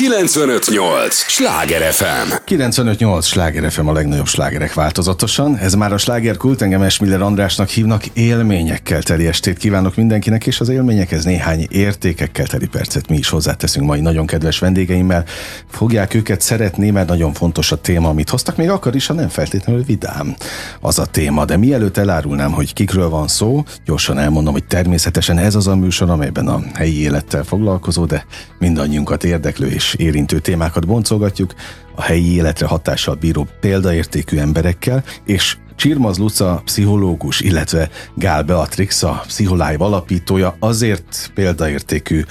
958! Sláger FM! 958! Sláger FM a legnagyobb slágerek változatosan. Ez már a sláger kult, engem Esmiller Andrásnak hívnak. Élményekkel teli estét kívánok mindenkinek, és az élményekhez néhány értékekkel teli percet mi is hozzáteszünk mai nagyon kedves vendégeimmel. Fogják őket szeretni, mert nagyon fontos a téma, amit hoztak, még akkor is, ha nem feltétlenül vidám az a téma. De mielőtt elárulnám, hogy kikről van szó, gyorsan elmondom, hogy természetesen ez az a műsor, amelyben a helyi élettel foglalkozó, de mindannyiunkat érdeklő és érintő témákat boncolgatjuk, a helyi életre hatással bíró példaértékű emberekkel, és Csirmaz Luca pszichológus, illetve Gál Beatrix a Pszicholáj alapítója azért példaértékű,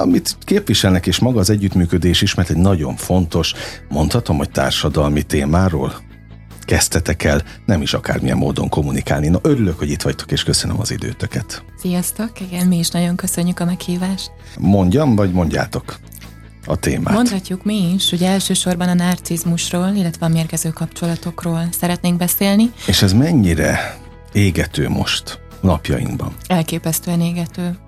amit képviselnek, és maga az együttműködés is, mert egy nagyon fontos, mondhatom, hogy társadalmi témáról kezdtetek el nem is akármilyen módon kommunikálni. Na örülök, hogy itt vagytok, és köszönöm az időtöket. Sziasztok, igen, mi is nagyon köszönjük a meghívást. Mondjam, vagy mondjátok? A témát. Mondhatjuk mi is, ugye elsősorban a narcizmusról, illetve a mérgező kapcsolatokról szeretnénk beszélni. És ez mennyire égető most napjainkban? Elképesztően égető.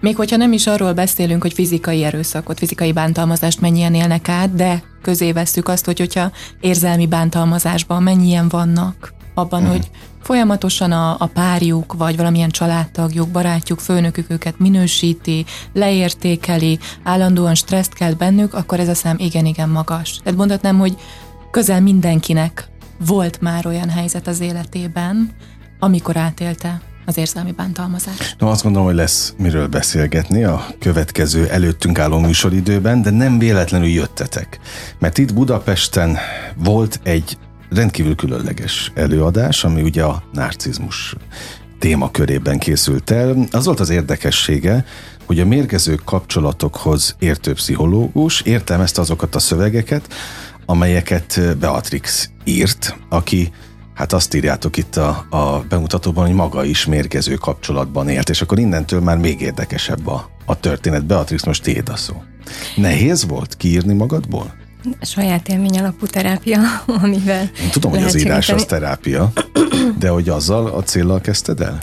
Még hogyha nem is arról beszélünk, hogy fizikai erőszakot, fizikai bántalmazást mennyien élnek át, de közé vesszük azt, hogy hogyha érzelmi bántalmazásban mennyien vannak, abban, uh-huh. hogy folyamatosan a, a párjuk, vagy valamilyen családtagjuk, barátjuk, főnökük őket minősíti, leértékeli, állandóan stresszt kell bennük, akkor ez a szám igen-igen magas. Tehát mondhatnám, hogy közel mindenkinek volt már olyan helyzet az életében, amikor átélte az érzelmi bántalmazás. No, azt gondolom, hogy lesz miről beszélgetni a következő előttünk álló műsoridőben, de nem véletlenül jöttetek. Mert itt Budapesten volt egy rendkívül különleges előadás, ami ugye a narcizmus témakörében készült el. Az volt az érdekessége, hogy a mérgező kapcsolatokhoz értő pszichológus értelmezte azokat a szövegeket, amelyeket Beatrix írt, aki Hát azt írjátok itt a, a bemutatóban, hogy maga is mérgező kapcsolatban élt, és akkor innentől már még érdekesebb a, a történet. Beatrix, most tiéd a szó. Nehéz volt kiírni magadból? Saját élmény alapú terápia, amivel Én tudom, hogy az írás az terápia, de hogy azzal a céllal kezdted el?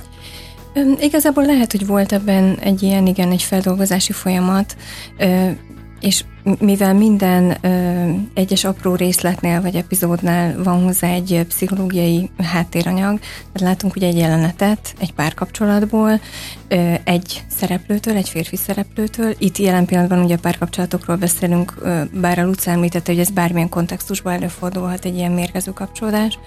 Igazából lehet, hogy volt ebben egy ilyen, igen, egy feldolgozási folyamat, és mivel minden ö, egyes apró részletnél vagy epizódnál van hozzá egy pszichológiai háttéranyag, tehát látunk ugye egy jelenetet egy párkapcsolatból, ö, egy szereplőtől, egy férfi szereplőtől. Itt jelen pillanatban ugye párkapcsolatokról beszélünk, ö, bár a Luca említette, hogy ez bármilyen kontextusban előfordulhat egy ilyen mérgező kapcsolódás.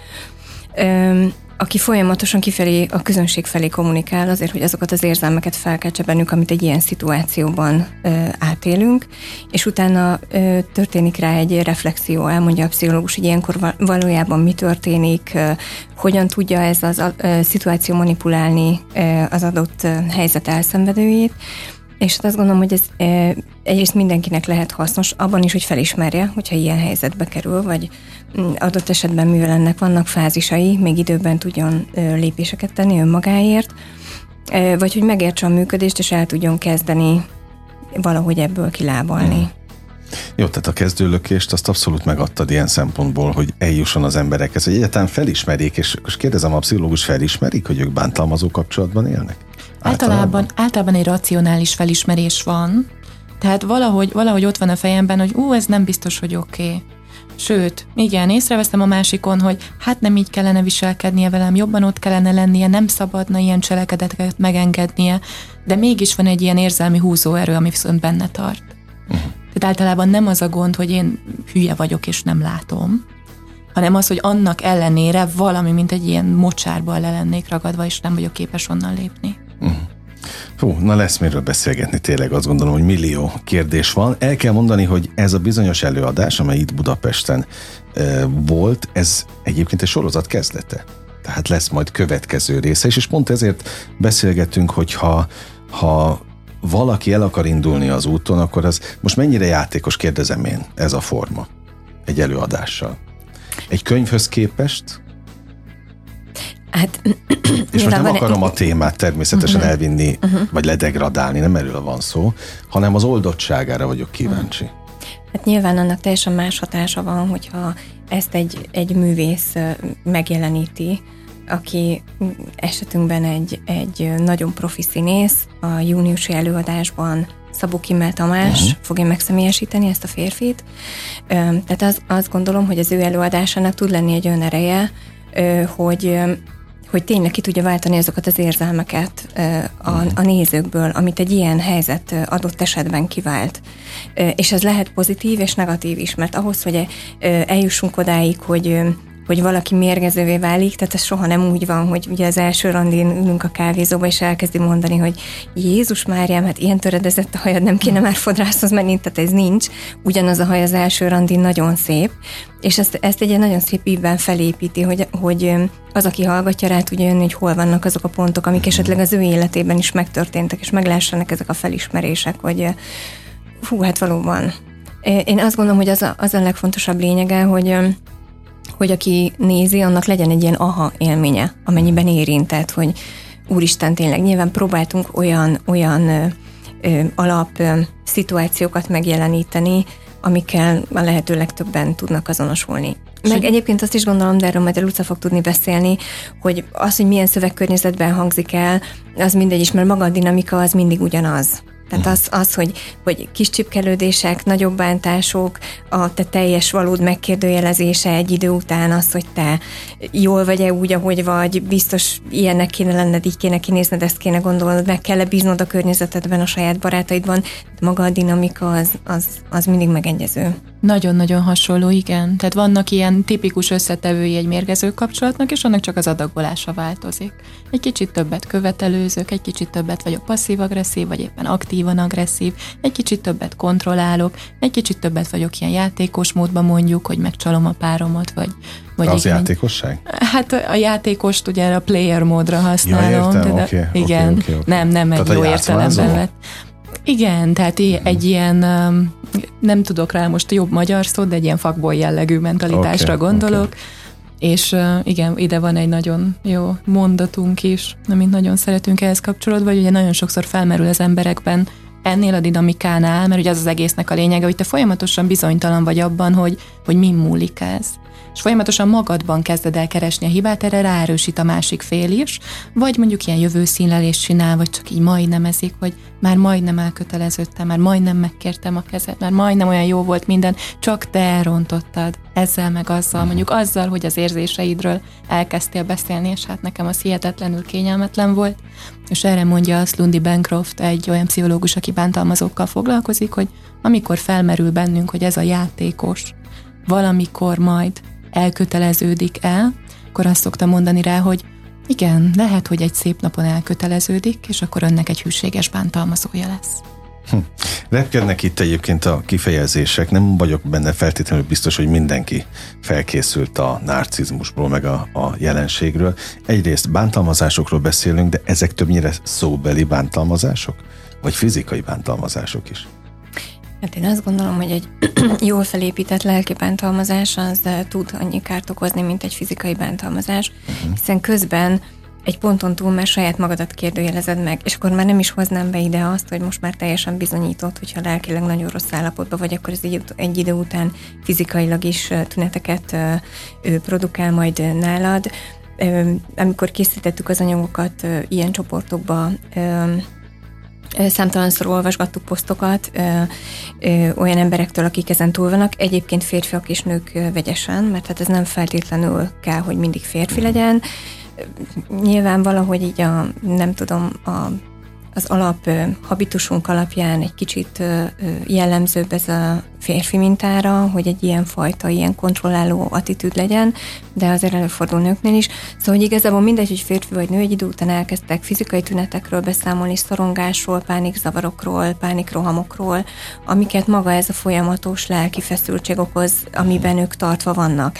Ö, aki folyamatosan kifelé, a közönség felé kommunikál azért, hogy azokat az érzelmeket felkeltse bennük, amit egy ilyen szituációban ö, átélünk, és utána ö, történik rá egy reflexió, elmondja a pszichológus, hogy ilyenkor valójában mi történik, ö, hogyan tudja ez az szituáció manipulálni ö, az adott helyzet elszenvedőjét, és hát azt gondolom, hogy ez egyrészt mindenkinek lehet hasznos, abban is, hogy felismerje, hogyha ilyen helyzetbe kerül, vagy mm, adott esetben, mivel ennek vannak fázisai, még időben tudjon lépéseket tenni önmagáért, vagy hogy megértse a működést, és el tudjon kezdeni valahogy ebből kilábalni. Hmm. Jó, tehát a kezdőlökést azt abszolút megadtad ilyen szempontból, hogy eljusson az emberekhez, hogy egyáltalán felismerjék, és most kérdezem, a pszichológus felismerik, hogy ők bántalmazó kapcsolatban élnek? Általában, általában egy racionális felismerés van, tehát valahogy, valahogy ott van a fejemben, hogy ú, ez nem biztos, hogy oké. Okay. Sőt, igen, észreveszem a másikon, hogy hát nem így kellene viselkednie velem, jobban ott kellene lennie, nem szabadna ilyen cselekedeteket megengednie, de mégis van egy ilyen érzelmi húzóerő, ami viszont benne tart. Uh-huh. Tehát általában nem az a gond, hogy én hülye vagyok és nem látom, hanem az, hogy annak ellenére valami, mint egy ilyen mocsárban le lennék ragadva, és nem vagyok képes onnan lépni. Uh-huh. Hú, na lesz miről beszélgetni, tényleg azt gondolom, hogy millió kérdés van. El kell mondani, hogy ez a bizonyos előadás, amely itt Budapesten e, volt, ez egyébként egy sorozat kezdete. Tehát lesz majd következő része is, és pont ezért beszélgetünk, hogy ha, ha valaki el akar indulni az úton, akkor az most mennyire játékos, kérdezem én, ez a forma egy előadással. Egy könyvhöz képest Hát, és most nem akarom a témát természetesen uh-huh. elvinni, uh-huh. vagy ledegradálni, nem erről van szó, hanem az oldottságára vagyok kíváncsi. Uh-huh. Hát nyilván annak teljesen más hatása van, hogyha ezt egy, egy művész megjeleníti, aki esetünkben egy, egy nagyon profi színész, a júniusi előadásban Szabó Kimmel Tamás uh-huh. fogja megszemélyesíteni ezt a férfit. Tehát az, azt gondolom, hogy az ő előadásának tud lenni egy olyan ereje, hogy hogy tényleg ki tudja váltani azokat az érzelmeket a, a nézőkből, amit egy ilyen helyzet adott esetben kivált. És ez lehet pozitív és negatív is, mert ahhoz, hogy eljussunk odáig, hogy hogy valaki mérgezővé válik, tehát ez soha nem úgy van, hogy ugye az első randin ülünk a kávézóba, és elkezdi mondani, hogy Jézus Máriám, hát ilyen töredezett a hajad, nem kéne már fodrászhoz menni, tehát ez nincs. Ugyanaz a haj az első randin nagyon szép, és ezt, ezt egy nagyon szép ívben felépíti, hogy, hogy az, aki hallgatja rá tudja jönni, hogy hol vannak azok a pontok, amik esetleg az ő életében is megtörténtek, és meglássanak ezek a felismerések, hogy hú, hát valóban. Én azt gondolom, hogy az a, az a legfontosabb lényege, hogy hogy aki nézi, annak legyen egy ilyen aha élménye, amennyiben érintett, hogy úristen, tényleg nyilván próbáltunk olyan, olyan ö, ö, alap ö, szituációkat megjeleníteni, amikkel a lehető legtöbben tudnak azonosulni. Meg egyébként azt is gondolom, de erről majd a Luca fog tudni beszélni, hogy az, hogy milyen szövegkörnyezetben hangzik el, az mindegy is, mert maga a dinamika az mindig ugyanaz. Tehát az, az hogy, hogy kis csipkelődések, nagyobb bántások, a te teljes valód megkérdőjelezése egy idő után az, hogy te jól vagy-e úgy, ahogy vagy, biztos ilyennek kéne lenned, így kéne kinézned, ezt kéne gondolnod, meg kell-e bíznod a környezetedben, a saját barátaidban, maga a dinamika az, az, az mindig megegyező. Nagyon-nagyon hasonló, igen. Tehát vannak ilyen tipikus összetevői egy mérgező kapcsolatnak, és annak csak az adagolása változik. Egy kicsit többet követelőzök, egy kicsit többet vagyok passzív-agresszív, vagy éppen aktívan agresszív, egy kicsit többet kontrollálok, egy kicsit többet vagyok ilyen játékos módban mondjuk, hogy megcsalom a páromat, vagy, vagy az igen, játékosság? Hát a játékost ugye a player módra használom. Ja, értem, tehát, okay, igen, okay, okay, okay. nem, nem egy tehát jó értelemben vett. Igen, tehát egy ilyen, nem tudok rá most jobb magyar szót, de egy ilyen fakból jellegű mentalitásra okay, gondolok. Okay. És igen, ide van egy nagyon jó mondatunk is, amit nagyon szeretünk ehhez kapcsolódva, hogy ugye nagyon sokszor felmerül az emberekben ennél a dinamikánál, mert ugye az az egésznek a lényege, hogy te folyamatosan bizonytalan vagy abban, hogy, hogy mi múlik ez és folyamatosan magadban kezded el keresni a hibát, erre ráerősít a másik fél is, vagy mondjuk ilyen jövőszínlelést csinál, vagy csak így majdnem ezik, hogy már majdnem elköteleződtem, már majdnem megkértem a kezed, már majdnem olyan jó volt minden, csak te elrontottad ezzel meg azzal, mhm. mondjuk azzal, hogy az érzéseidről elkezdtél beszélni, és hát nekem az hihetetlenül kényelmetlen volt. És erre mondja azt Lundi Bancroft, egy olyan pszichológus, aki bántalmazókkal foglalkozik, hogy amikor felmerül bennünk, hogy ez a játékos valamikor majd elköteleződik el, akkor azt szoktam mondani rá, hogy igen, lehet, hogy egy szép napon elköteleződik, és akkor önnek egy hűséges bántalmazója lesz. Hm. Repkednek itt egyébként a kifejezések, nem vagyok benne feltétlenül biztos, hogy mindenki felkészült a narcizmusból, meg a, a jelenségről. Egyrészt bántalmazásokról beszélünk, de ezek többnyire szóbeli bántalmazások, vagy fizikai bántalmazások is. Hát én azt gondolom, hogy egy jól felépített lelki bántalmazás az eh, tud annyi kárt okozni, mint egy fizikai bántalmazás, uh-huh. hiszen közben egy ponton túl már saját magadat kérdőjelezed meg, és akkor már nem is hoznám be ide azt, hogy most már teljesen bizonyított, hogyha lelkileg nagyon rossz állapotban vagy, akkor ez egy, egy idő után fizikailag is eh, tüneteket eh, produkál majd nálad. Amikor készítettük az anyagokat ilyen csoportokba, Számtalanszor olvasgattuk posztokat ö, ö, olyan emberektől, akik ezen túl vannak. Egyébként férfiak és nők vegyesen, mert hát ez nem feltétlenül kell, hogy mindig férfi legyen. Nyilván valahogy így a, nem tudom, a az alap habitusunk alapján egy kicsit jellemzőbb ez a férfi mintára, hogy egy ilyen fajta, ilyen kontrolláló attitűd legyen, de azért előfordul nőknél is. Szóval, hogy igazából mindegy, hogy férfi vagy nő, egy idő után elkezdtek fizikai tünetekről beszámolni, szorongásról, pánikzavarokról, pánikrohamokról, amiket maga ez a folyamatos lelki feszültség okoz, amiben ők tartva vannak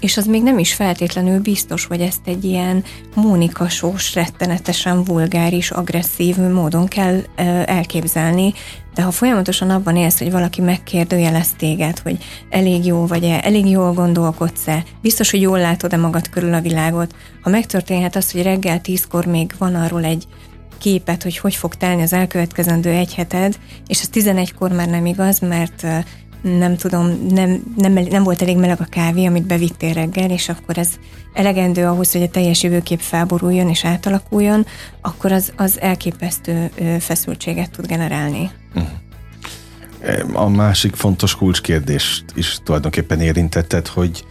és az még nem is feltétlenül biztos, hogy ezt egy ilyen mónikasós, rettenetesen vulgáris, agresszív módon kell elképzelni, de ha folyamatosan abban élsz, hogy valaki megkérdőjelez téged, hogy elég jó vagy-e, elég jól gondolkodsz-e, biztos, hogy jól látod-e magad körül a világot, ha megtörténhet az, hogy reggel tízkor még van arról egy képet, hogy hogy fog telni az elkövetkezendő egy heted, és az 11-kor már nem igaz, mert nem tudom, nem, nem, nem volt elég meleg a kávé, amit bevittél reggel, és akkor ez elegendő ahhoz, hogy a teljes jövőkép felboruljon és átalakuljon, akkor az, az elképesztő feszültséget tud generálni. Uh-huh. A másik fontos kulcskérdést is tulajdonképpen érintetted, hogy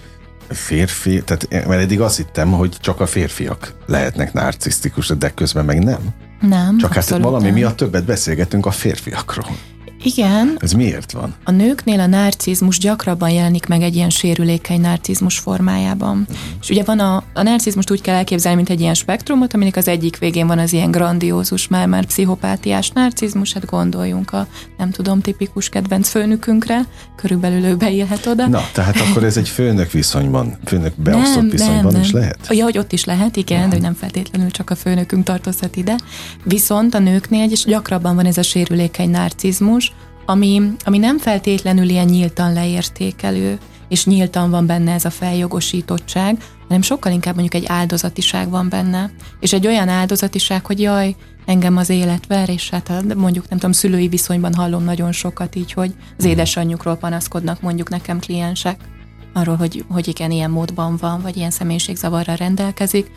férfi, tehát mert eddig azt hittem, hogy csak a férfiak lehetnek narcisztikus, de közben meg nem. Nem, Csak hát valami nem. miatt többet beszélgetünk a férfiakról. Igen. Ez miért van? A nőknél a narcizmus gyakrabban jelenik meg egy ilyen sérülékeny narcizmus formájában. Uh-huh. És ugye van a, a narcizmust úgy kell elképzelni, mint egy ilyen spektrumot, aminek az egyik végén van az ilyen grandiózus, már-már pszichopátiás narcizmus, hát gondoljunk a, nem tudom, tipikus kedvenc főnökünkre, körülbelül ő beélhet oda. Na, tehát akkor ez egy főnök viszonyban, főnök beosztott nem, viszonyban nem, nem. is lehet? Ja, hogy ott is lehet, igen, uh-huh. de hogy nem feltétlenül csak a főnökünk tartozhat ide. Viszont a nőknél is gyakrabban van ez a sérülékeny narcizmus, ami, ami nem feltétlenül ilyen nyíltan leértékelő, és nyíltan van benne ez a feljogosítottság, hanem sokkal inkább mondjuk egy áldozatiság van benne. És egy olyan áldozatiság, hogy jaj, engem az élet ver, és hát mondjuk nem tudom, szülői viszonyban hallom nagyon sokat így, hogy az édesanyjukról panaszkodnak mondjuk nekem kliensek, arról, hogy, hogy igen, ilyen módban van, vagy ilyen személyiségzavarral rendelkezik,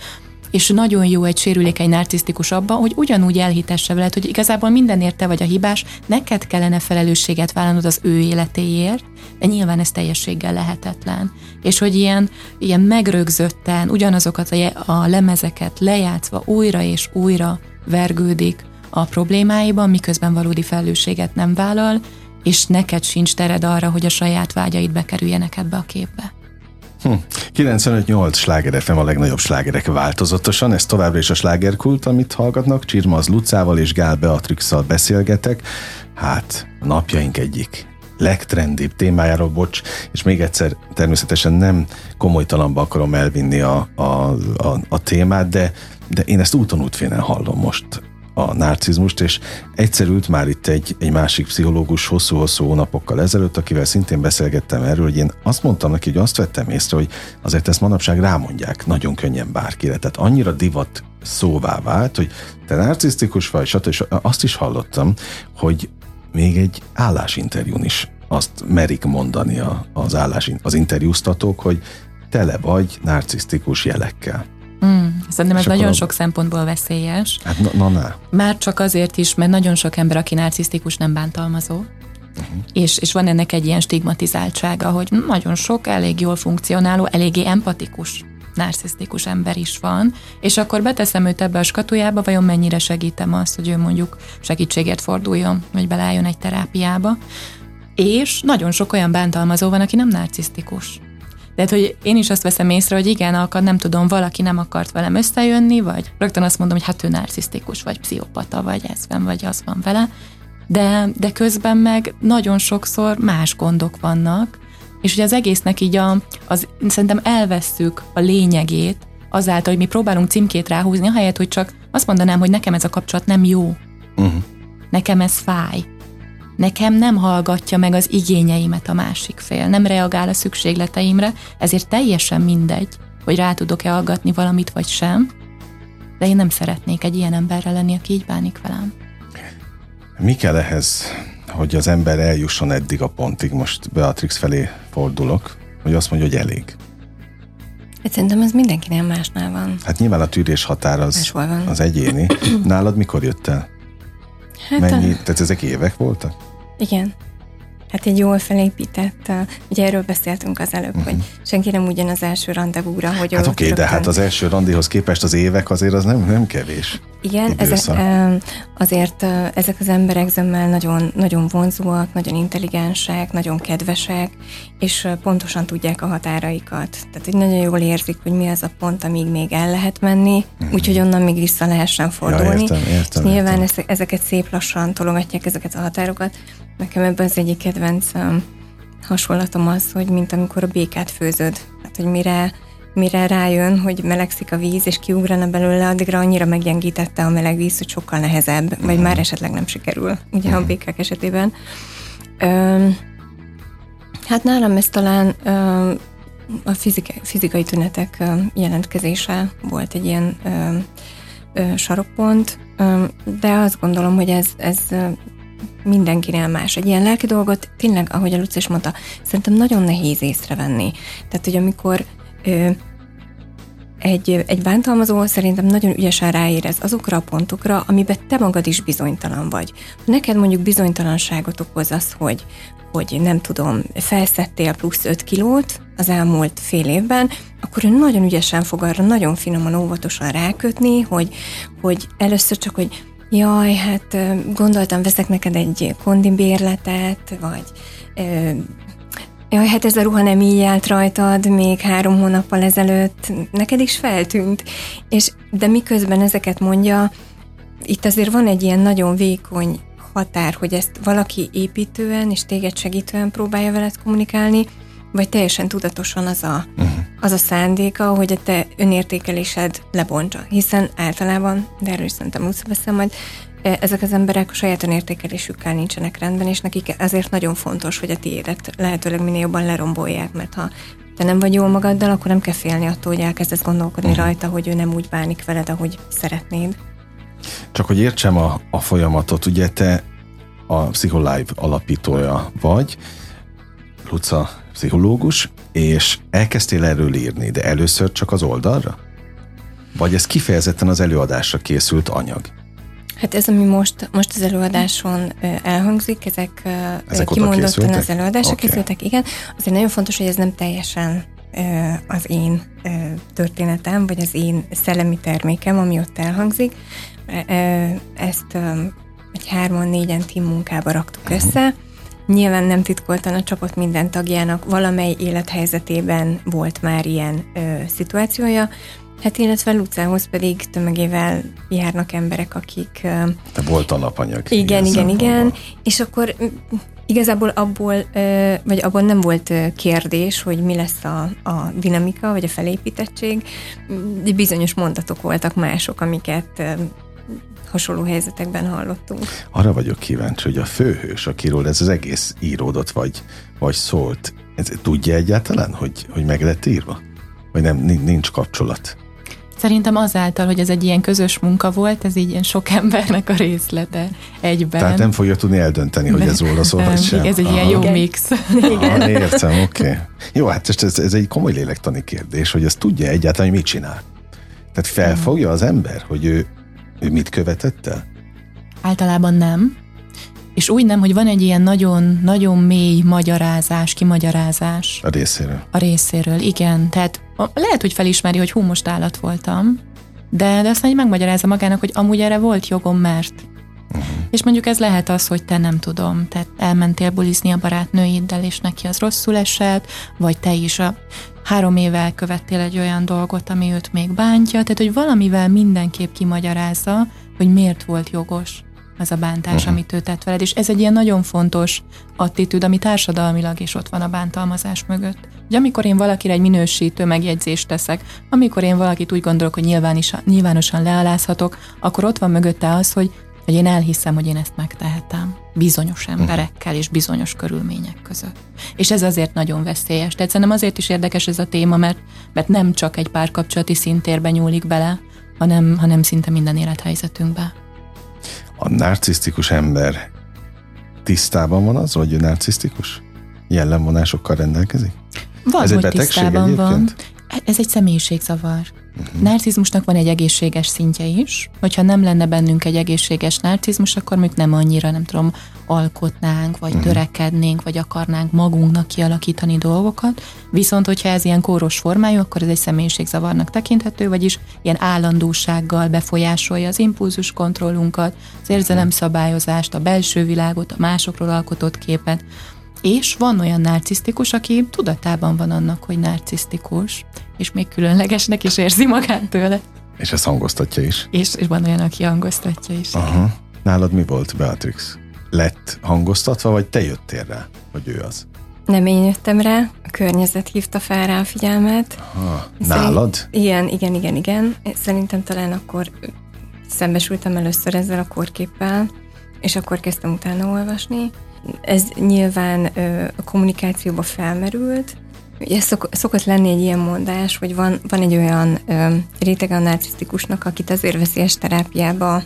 és nagyon jó egy sérülékeny narcisztikus abban, hogy ugyanúgy elhitesse veled, hogy igazából mindenért te vagy a hibás, neked kellene felelősséget vállalnod az ő életéért, de nyilván ez teljességgel lehetetlen. És hogy ilyen, ilyen megrögzötten ugyanazokat a, a lemezeket lejátszva újra és újra vergődik a problémáiban, miközben valódi felelősséget nem vállal, és neked sincs tered arra, hogy a saját vágyaid bekerüljenek ebbe a képbe. Hm. 95-8 sláger FM a legnagyobb slágerek változatosan, ez továbbra is a slágerkult, amit hallgatnak. Csirmaz Lucával és Gál Beatrixsal beszélgetek. Hát, a napjaink egyik legtrendibb témájáról, bocs, és még egyszer természetesen nem komolytalanba akarom elvinni a, a, a, a témát, de, de én ezt úton útfénen hallom most a narcizmust, és egyszer ült már itt egy, egy másik pszichológus hosszú-hosszú hónapokkal ezelőtt, akivel szintén beszélgettem erről, hogy én azt mondtam neki, hogy azt vettem észre, hogy azért ezt manapság rámondják nagyon könnyen bárkire. Tehát annyira divat szóvá vált, hogy te narcisztikus vagy, stb. Azt is hallottam, hogy még egy állásinterjún is azt merik mondani az, állás, az interjúztatók, hogy tele vagy narcisztikus jelekkel. Mm, szerintem ez nagyon a... sok szempontból veszélyes. Hát na, na, na. Már csak azért is, mert nagyon sok ember, aki narcisztikus, nem bántalmazó. Uh-huh. És, és van ennek egy ilyen stigmatizáltsága, hogy nagyon sok elég jól funkcionáló, eléggé empatikus narcisztikus ember is van, és akkor beteszem őt ebbe a skatujába, vajon mennyire segítem azt, hogy ő mondjuk segítséget forduljon, vagy belálljon egy terápiába. És nagyon sok olyan bántalmazó van, aki nem narcisztikus. Tehát, hogy én is azt veszem észre, hogy igen, akar, nem tudom, valaki nem akart velem összejönni, vagy rögtön azt mondom, hogy hát ő narcisztikus, vagy pszichopata, vagy ez van, vagy az van vele. De, de közben meg nagyon sokszor más gondok vannak, és ugye az egésznek így a, az, szerintem elvesszük a lényegét azáltal, hogy mi próbálunk címkét ráhúzni, ahelyett, hogy csak azt mondanám, hogy nekem ez a kapcsolat nem jó. Uh-huh. Nekem ez fáj nekem nem hallgatja meg az igényeimet a másik fél, nem reagál a szükségleteimre, ezért teljesen mindegy, hogy rá tudok-e hallgatni valamit vagy sem, de én nem szeretnék egy ilyen emberrel lenni, aki így bánik velem. Mi kell ehhez, hogy az ember eljusson eddig a pontig? Most Beatrix felé fordulok, hogy azt mondja, hogy elég. Hát szerintem ez mindenkinél másnál van. Hát nyilván a tűrés határ az, az egyéni. Nálad mikor jött el? Hát Mennyi, a... tehát ezek évek voltak? Igen. Hát egy jól felépített, ugye erről beszéltünk az előbb, uh-huh. hogy senki nem ugyan az első randevúra, hogy Hát oké, okay, de hát az első randihoz képest az évek azért az nem, nem kevés. Igen, ezek, azért ezek az emberek zömmel nagyon, nagyon vonzóak, nagyon intelligensek, nagyon kedvesek, és pontosan tudják a határaikat. Tehát, hogy nagyon jól érzik, hogy mi az a pont, amíg még el lehet menni, uh-huh. úgyhogy onnan még vissza lehessen fordulni. Ja, értem, értem, és nyilván értem. ezeket szép lassan tologatják ezeket a határokat, Nekem ebben az egyik kedvenc um, hasonlatom az, hogy mint amikor a békát főzöd. Hát, hogy mire, mire rájön, hogy melegszik a víz, és kiugrana belőle, addigra annyira meggyengítette a meleg víz, hogy sokkal nehezebb, uh-huh. vagy mhm. már esetleg nem sikerül, ugye uh-huh. a békák esetében. Um, hát nálam ez talán um, a fizikai, fizikai tünetek um, jelentkezése volt egy ilyen um, sarokpont, de azt gondolom, hogy ez, ez mindenkinél más. Egy ilyen lelki dolgot tényleg, ahogy a Luci is mondta, szerintem nagyon nehéz észrevenni. Tehát, hogy amikor ö, egy, egy bántalmazó szerintem nagyon ügyesen ráérez azokra a pontokra, amiben te magad is bizonytalan vagy. Neked mondjuk bizonytalanságot okoz az, hogy, hogy nem tudom, felszettél plusz 5 kilót az elmúlt fél évben, akkor ő nagyon ügyesen fog arra nagyon finoman, óvatosan rákötni, hogy, hogy először csak, hogy jaj, hát gondoltam, veszek neked egy kondibérletet, vagy Jaj, hát ez a ruha nem így állt rajtad még három hónappal ezelőtt, neked is feltűnt. És, de miközben ezeket mondja, itt azért van egy ilyen nagyon vékony határ, hogy ezt valaki építően és téged segítően próbálja veled kommunikálni, vagy teljesen tudatosan az a, uh-huh. az a szándéka, hogy a te önértékelésed lebontsa. Hiszen általában, de erről is szerintem úgy beszél majd, e, ezek az emberek a saját önértékelésükkel nincsenek rendben, és nekik azért nagyon fontos, hogy a tiédet lehetőleg minél jobban lerombolják, mert ha te nem vagy jól magaddal, akkor nem kell félni attól, hogy elkezdesz gondolkodni uh-huh. rajta, hogy ő nem úgy bánik veled, ahogy szeretnéd. Csak hogy értsem a, a folyamatot, ugye te a Psycholive alapítója vagy, Luca pszichológus, és elkezdtél erről írni, de először csak az oldalra? Vagy ez kifejezetten az előadásra készült anyag? Hát ez, ami most, most az előadáson elhangzik, ezek, ezek kimondottan az előadásra okay. készültek, igen. Azért nagyon fontos, hogy ez nem teljesen az én történetem, vagy az én szellemi termékem, ami ott elhangzik. Ezt egy hárman, négyen team munkába raktuk uh-huh. össze. Nyilván nem titkoltan a csapat minden tagjának valamely élethelyzetében volt már ilyen ö, szituációja, Hát illetve Lucához pedig tömegével járnak emberek, akik... Te volt alapanyag. Igen, igen, igen. És akkor igazából abból, vagy abból nem volt kérdés, hogy mi lesz a, a dinamika, vagy a felépítettség. Bizonyos mondatok voltak mások, amiket hasonló helyzetekben hallottunk. Arra vagyok kíváncsi, hogy a főhős, akiről ez az egész íródott vagy, vagy szólt, ez, tudja egyáltalán, hogy, hogy meg lett írva? Vagy nem, nincs kapcsolat? Szerintem azáltal, hogy ez egy ilyen közös munka volt, ez így ilyen sok embernek a részlete egyben. Tehát nem fogja tudni eldönteni, hogy ez róla szól, vagy sem. Ez egy Aha. ilyen jó mix. Igen. Aha, értem, oké. Okay. Jó, hát ez, ez egy komoly lélektani kérdés, hogy ezt tudja egyáltalán, hogy mit csinál. Tehát felfogja az ember, hogy ő ő mit követett el? Általában nem. És úgy nem, hogy van egy ilyen nagyon, nagyon mély magyarázás, kimagyarázás. A részéről. A részéről, igen. Tehát lehet, hogy felismeri, hogy hú, most állat voltam, de, de aztán így megmagyarázza magának, hogy amúgy erre volt jogom, mert. Uh-huh. És mondjuk ez lehet az, hogy te nem tudom, tehát elmentél bulizni a barátnőiddel, és neki az rosszul esett, vagy te is a három éve elkövettél egy olyan dolgot, ami őt még bántja, tehát hogy valamivel mindenképp kimagyarázza, hogy miért volt jogos az a bántás, uh-huh. amit ő tett veled, és ez egy ilyen nagyon fontos attitűd, ami társadalmilag is ott van a bántalmazás mögött. Hogy amikor én valakire egy minősítő megjegyzést teszek, amikor én valakit úgy gondolok, hogy nyilvánosan, nyilvánosan lealázhatok, akkor ott van mögötte az, hogy hogy én elhiszem, hogy én ezt megtehetem bizonyos mhm. emberekkel és bizonyos körülmények között. És ez azért nagyon veszélyes. Tehát szerintem azért is érdekes ez a téma, mert, mert nem csak egy párkapcsolati szintérbe nyúlik bele, hanem, hanem szinte minden élethelyzetünkbe. A narcisztikus ember tisztában van az, hogy ő narcisztikus? Jellemvonásokkal rendelkezik? Van, ez egy betegség egyébként? Van. Ez egy személyiségzavar. Uh-huh. Narcizmusnak van egy egészséges szintje is. Hogyha nem lenne bennünk egy egészséges narcizmus, akkor még nem annyira, nem tudom, alkotnánk, vagy uh-huh. törekednénk, vagy akarnánk magunknak kialakítani dolgokat. Viszont, hogyha ez ilyen kóros formájú, akkor ez egy személyiségzavarnak tekinthető, vagyis ilyen állandósággal befolyásolja az impulzus kontrollunkat, az érzelemszabályozást, a belső világot, a másokról alkotott képet. És van olyan narcisztikus, aki tudatában van annak, hogy narcisztikus, és még különlegesnek is érzi magát tőle. És ezt hangoztatja is. És, és van olyan, aki hangoztatja is. Aha. Nálad mi volt, Beatrix? Lett hangoztatva, vagy te jöttél rá, hogy ő az? Nem én jöttem rá, a környezet hívta fel rá a figyelmet. Aha. Nálad? Szerint, igen, igen, igen, igen. Szerintem talán akkor szembesültem először ezzel a kórképpel, és akkor kezdtem utána olvasni. Ez nyilván a kommunikációba felmerült, Ugye szok, szokott lenni egy ilyen mondás, hogy van, van egy olyan ö, réteg a narcisztikusnak, akit azért veszélyes terápiába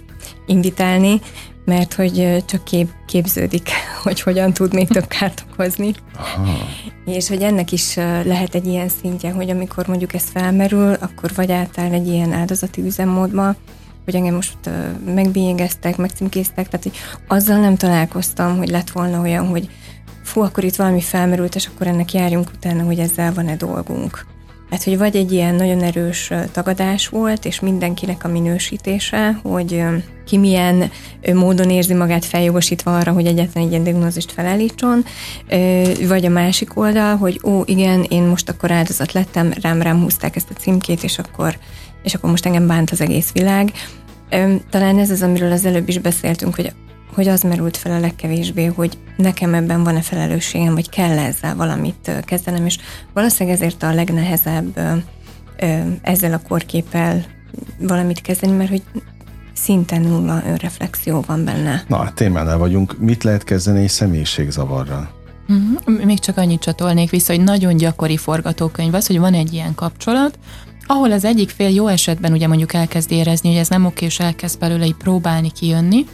invitálni, mert hogy csak kép, képződik, hogy hogyan tud még több kárt okozni. Aha. És hogy ennek is lehet egy ilyen szintje, hogy amikor mondjuk ez felmerül, akkor vagy átáll egy ilyen áldozati üzemmódba, hogy engem most megbélyegeztek, megcímkéztek, tehát hogy azzal nem találkoztam, hogy lett volna olyan, hogy fú, akkor itt valami felmerült, és akkor ennek járjunk utána, hogy ezzel van-e dolgunk. Hát, hogy vagy egy ilyen nagyon erős tagadás volt, és mindenkinek a minősítése, hogy ki milyen módon érzi magát feljogosítva arra, hogy egyetlen egy ilyen diagnózist felállítson, vagy a másik oldal, hogy ó, igen, én most akkor áldozat lettem, rám rám húzták ezt a címkét, és akkor, és akkor most engem bánt az egész világ. Talán ez az, amiről az előbb is beszéltünk, hogy hogy az merült fel a legkevésbé, hogy nekem ebben van-e felelősségem, vagy kell ezzel valamit kezdenem, és valószínűleg ezért a legnehezebb ezzel a korképpel valamit kezdeni, mert hogy szinte nulla önreflexió van benne. Na, a témánál vagyunk. Mit lehet kezdeni egy személyiségzavarral? Uh-huh. Még csak annyit csatolnék vissza, hogy nagyon gyakori forgatókönyv az, hogy van egy ilyen kapcsolat, ahol az egyik fél jó esetben ugye mondjuk elkezd érezni, hogy ez nem oké, és elkezd belőle így próbálni kijönni,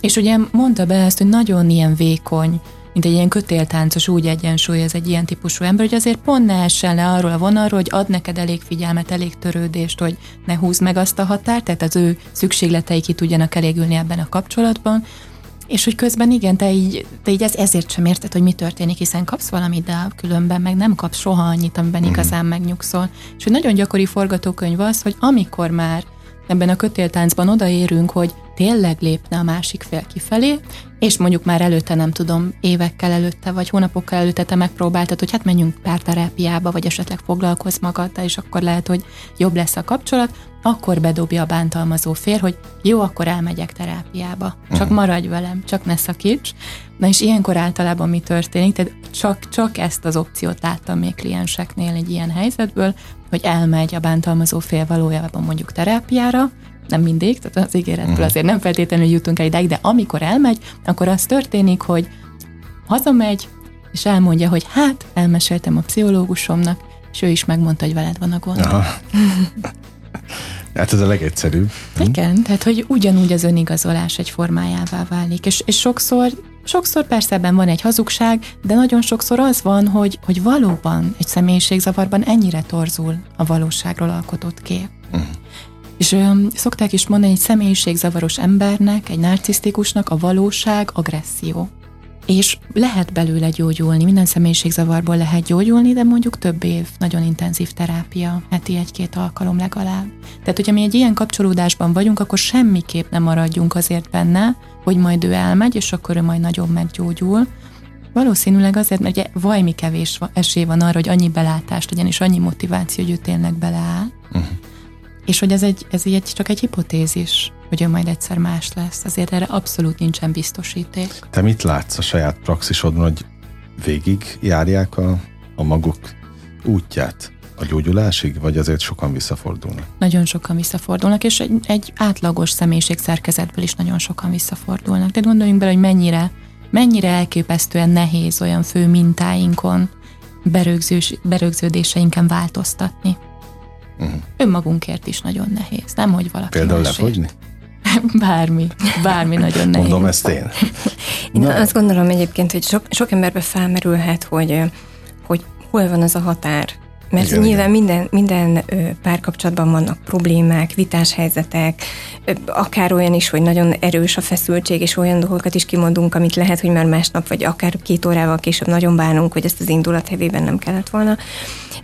és ugye mondta be ezt, hogy nagyon ilyen vékony, mint egy ilyen kötéltáncos úgy egyensúly ez egy ilyen típusú ember, hogy azért pont ne essen le arról a vonalról, hogy ad neked elég figyelmet, elég törődést, hogy ne húzd meg azt a határt, tehát az ő szükségletei ki tudjanak elégülni ebben a kapcsolatban, és hogy közben igen, te így, te így ez, ezért sem érted, hogy mi történik, hiszen kapsz valamit, de különben meg nem kapsz soha annyit, amiben mm. igazán megnyugszol. És hogy nagyon gyakori forgatókönyv az, hogy amikor már ebben a kötéltáncban odaérünk, hogy tényleg lépne a másik fél kifelé, és mondjuk már előtte nem tudom, évekkel előtte, vagy hónapokkal előtte te megpróbáltad, hogy hát menjünk párterápiába, vagy esetleg foglalkozz magaddal, és akkor lehet, hogy jobb lesz a kapcsolat, akkor bedobja a bántalmazó fér, hogy jó, akkor elmegyek terápiába. Csak uh-huh. maradj velem, csak ne szakíts. Na és ilyenkor általában mi történik? Tehát csak, csak ezt az opciót láttam még klienseknél egy ilyen helyzetből, hogy elmegy a bántalmazó fél valójában mondjuk terápiára, nem mindig, tehát az ígéretből uh-huh. azért nem feltétlenül jutunk el ideig, de amikor elmegy, akkor az történik, hogy hazamegy, és elmondja, hogy hát, elmeséltem a pszichológusomnak, és ő is megmondta, hogy veled van a gond. Hát ez a legegyszerűbb. Igen, tehát hogy ugyanúgy az önigazolás egy formájává válik, és, és sokszor, sokszor persze ebben van egy hazugság, de nagyon sokszor az van, hogy, hogy valóban egy személyiségzavarban ennyire torzul a valóságról alkotott kép. Uh-huh. És ö, szokták is mondani, egy személyiségzavaros embernek, egy narcisztikusnak a valóság agresszió. És lehet belőle gyógyulni, minden személyiségzavarból lehet gyógyulni, de mondjuk több év nagyon intenzív terápia, heti egy-két alkalom legalább. Tehát, hogyha mi egy ilyen kapcsolódásban vagyunk, akkor semmiképp nem maradjunk azért benne, hogy majd ő elmegy, és akkor ő majd nagyon meggyógyul. Valószínűleg azért, mert ugye vajmi kevés esély van arra, hogy annyi belátást legyen, és annyi motiváció, hogy ő tényleg beleáll. Uh-huh. És hogy ez, egy, ez egy, csak egy hipotézis, hogy ő majd egyszer más lesz. Azért erre abszolút nincsen biztosíték. Te mit látsz a saját praxisodban, hogy végig járják a, a maguk útját a gyógyulásig, vagy azért sokan visszafordulnak? Nagyon sokan visszafordulnak, és egy, egy átlagos személyiség szerkezetből is nagyon sokan visszafordulnak. Tehát gondoljunk bele, hogy mennyire, mennyire elképesztően nehéz olyan fő mintáinkon, berögzős, berögződéseinken változtatni. Uh-huh. Önmagunkért is nagyon nehéz, nem hogy valaki Például másért. lefogyni? Bármi, bármi nagyon nehéz. Mondom ezt én. Én Na. azt gondolom egyébként, hogy sok, sok emberbe felmerülhet, hogy, hogy hol van az a határ. Mert igen, nyilván igen. minden, minden párkapcsolatban vannak problémák, vitás helyzetek, akár olyan is, hogy nagyon erős a feszültség, és olyan dolgokat is kimondunk, amit lehet, hogy már másnap, vagy akár két órával később nagyon bánunk, hogy ezt az indulat hevében nem kellett volna.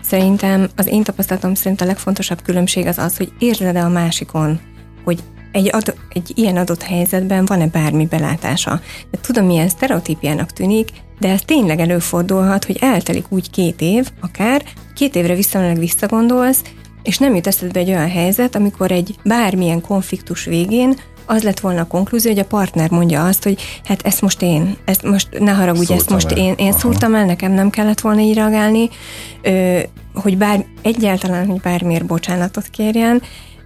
Szerintem az én tapasztalatom szerint a legfontosabb különbség az az, hogy érzed-e a másikon, hogy egy, ad, egy ilyen adott helyzetben van-e bármi belátása. De tudom, milyen sztereotípiának tűnik, de ez tényleg előfordulhat, hogy eltelik úgy két év, akár két évre visszamenőleg visszagondolsz, és nem jut eszedbe egy olyan helyzet, amikor egy bármilyen konfliktus végén az lett volna a konklúzió, hogy a partner mondja azt, hogy hát ezt most én, ezt most ne haragudj, ezt most el. én, én szúrtam el, nekem nem kellett volna így reagálni, ö, hogy bár egyáltalán, hogy bármiért bocsánatot kérjen,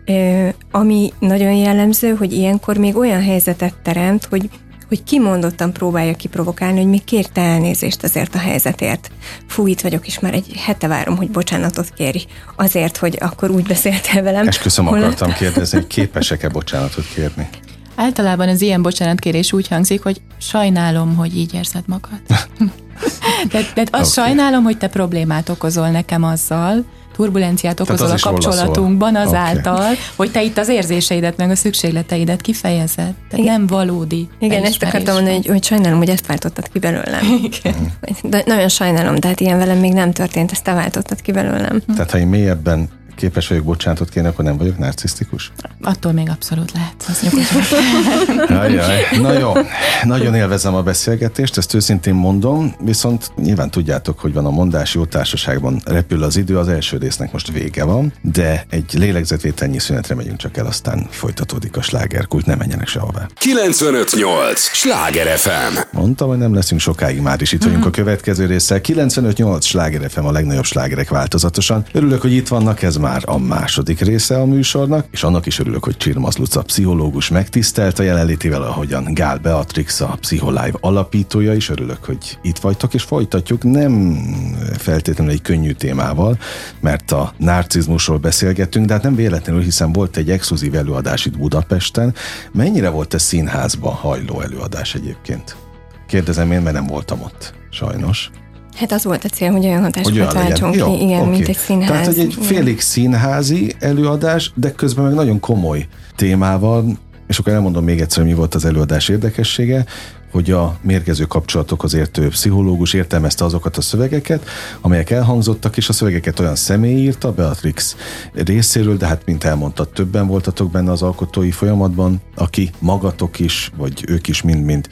ö, ami nagyon jellemző, hogy ilyenkor még olyan helyzetet teremt, hogy hogy kimondottan próbálja kiprovokálni, hogy még kérte elnézést azért a helyzetért. Fú, itt vagyok, és már egy hete várom, hogy bocsánatot kéri. Azért, hogy akkor úgy beszéltél velem. Esküszöm, holott... akartam kérdezni, hogy képesek-e bocsánatot kérni? Általában az ilyen bocsánatkérés úgy hangzik, hogy sajnálom, hogy így érzed magad. tehát, tehát azt okay. sajnálom, hogy te problémát okozol nekem azzal, turbulenciát okozol a kapcsolatunkban azáltal, okay. hogy te itt az érzéseidet, meg a szükségleteidet kifejezed. Tehát Igen. nem valódi. Igen, ezt akartam mondani, hogy, hogy sajnálom, hogy ezt váltottad ki belőlem. Igen. De nagyon sajnálom, de hát ilyen velem még nem történt, ezt te váltottad ki belőlem. Tehát ha én mélyebben képes vagyok bocsánatot kérni, akkor nem vagyok narcisztikus? Attól még abszolút lehet. Az jaj, jaj. Na jó, nagyon élvezem a beszélgetést, ezt őszintén mondom, viszont nyilván tudjátok, hogy van a mondás jó társaságban repül az idő, az első résznek most vége van, de egy lélegzetvételnyi szünetre megyünk csak el, aztán folytatódik a slágerkult, nem menjenek sehová. 958! Sláger FM! Mondtam, hogy nem leszünk sokáig, már is itt vagyunk a következő résszel. 958! Sláger FM a legnagyobb slágerek változatosan. Örülök, hogy itt vannak, ez már már a második része a műsornak, és annak is örülök, hogy Csirmaz Luca pszichológus megtisztelt a jelenlétével, ahogyan Gál Beatrix, a Pszicholive alapítója is örülök, hogy itt vagytok, és folytatjuk nem feltétlenül egy könnyű témával, mert a narcizmusról beszélgettünk, de hát nem véletlenül, hiszen volt egy exkluzív előadás itt Budapesten. Mennyire volt ez színházban hajló előadás egyébként? Kérdezem én, mert nem voltam ott, sajnos. Hát az volt a cél, hogy olyan hatásokat váltson ki, Jó, igen, okay. mint egy színház. Tehát, hogy egy félig színházi előadás, de közben meg nagyon komoly témával, és akkor elmondom még egyszer, mi volt az előadás érdekessége, hogy a mérgező kapcsolatokhoz értő pszichológus értelmezte azokat a szövegeket, amelyek elhangzottak, és a szövegeket olyan személy írta, Beatrix részéről, de hát mint elmondta, többen voltatok benne az alkotói folyamatban, aki magatok is, vagy ők is mind-mind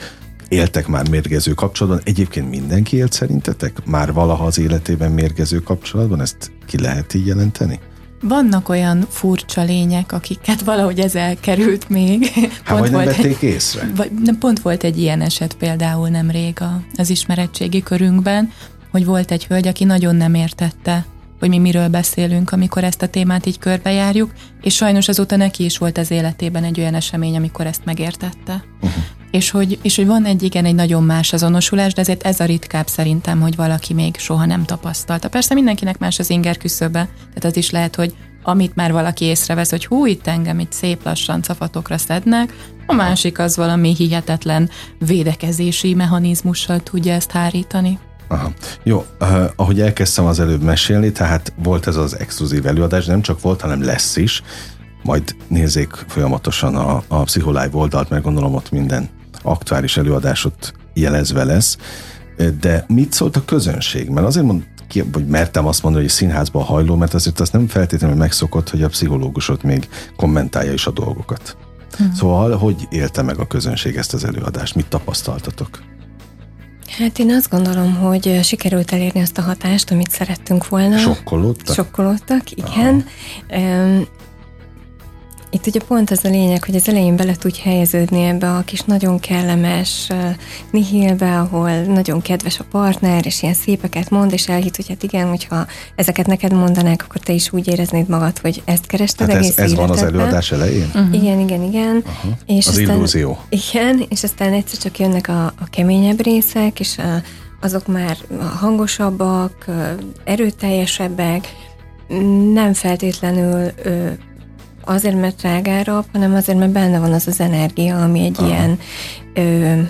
éltek már mérgező kapcsolatban. Egyébként mindenki élt szerintetek? Már valaha az életében mérgező kapcsolatban? Ezt ki lehet így jelenteni? Vannak olyan furcsa lények, akiket valahogy ez elkerült még. Hát vagy nem volt vették egy, észre? Vagy, nem, pont volt egy ilyen eset például nemrég a, az ismerettségi körünkben, hogy volt egy hölgy, aki nagyon nem értette, hogy mi miről beszélünk, amikor ezt a témát így körbejárjuk, és sajnos azóta neki is volt az életében egy olyan esemény, amikor ezt megértette. Uh-huh és hogy, és hogy van egy igen, egy nagyon más azonosulás, de ezért ez a ritkább szerintem, hogy valaki még soha nem tapasztalta. Persze mindenkinek más az inger küszöbe, tehát az is lehet, hogy amit már valaki észrevesz, hogy hú, itt engem itt szép lassan cafatokra szednek, a másik az valami hihetetlen védekezési mechanizmussal tudja ezt hárítani. Aha. Jó, uh, ahogy elkezdtem az előbb mesélni, tehát volt ez az exkluzív előadás, nem csak volt, hanem lesz is. Majd nézzék folyamatosan a, a Pszicholive oldalt, mert gondolom ott minden aktuális előadásot jelezve lesz. De mit szólt a közönség? Mert azért mond, ki, vagy mertem azt mondani, hogy színházban hajló, mert azért az nem feltétlenül megszokott, hogy a pszichológusot még kommentálja is a dolgokat. Hmm. Szóval, hogy élte meg a közönség ezt az előadást? Mit tapasztaltatok? Hát én azt gondolom, hogy sikerült elérni azt a hatást, amit szerettünk volna. Sokkolódtak? Sokkolódtak, igen. Aha. Itt ugye pont az a lényeg, hogy az elején bele tudj helyeződni ebbe a kis nagyon kellemes uh, nihilbe, ahol nagyon kedves a partner, és ilyen szépeket mond, és elhitt, hogy hát igen, hogyha ezeket neked mondanák, akkor te is úgy éreznéd magad, hogy ezt kerested hát egész ez, ez van az előadás elején? Uh-huh. Igen, igen, igen. Uh-huh. És az aztán, illúzió. Igen, és aztán egyszer csak jönnek a, a keményebb részek, és a, azok már hangosabbak, erőteljesebbek, nem feltétlenül azért, mert drágárabb, hanem azért, mert benne van az az energia, ami egy Aha. ilyen ö,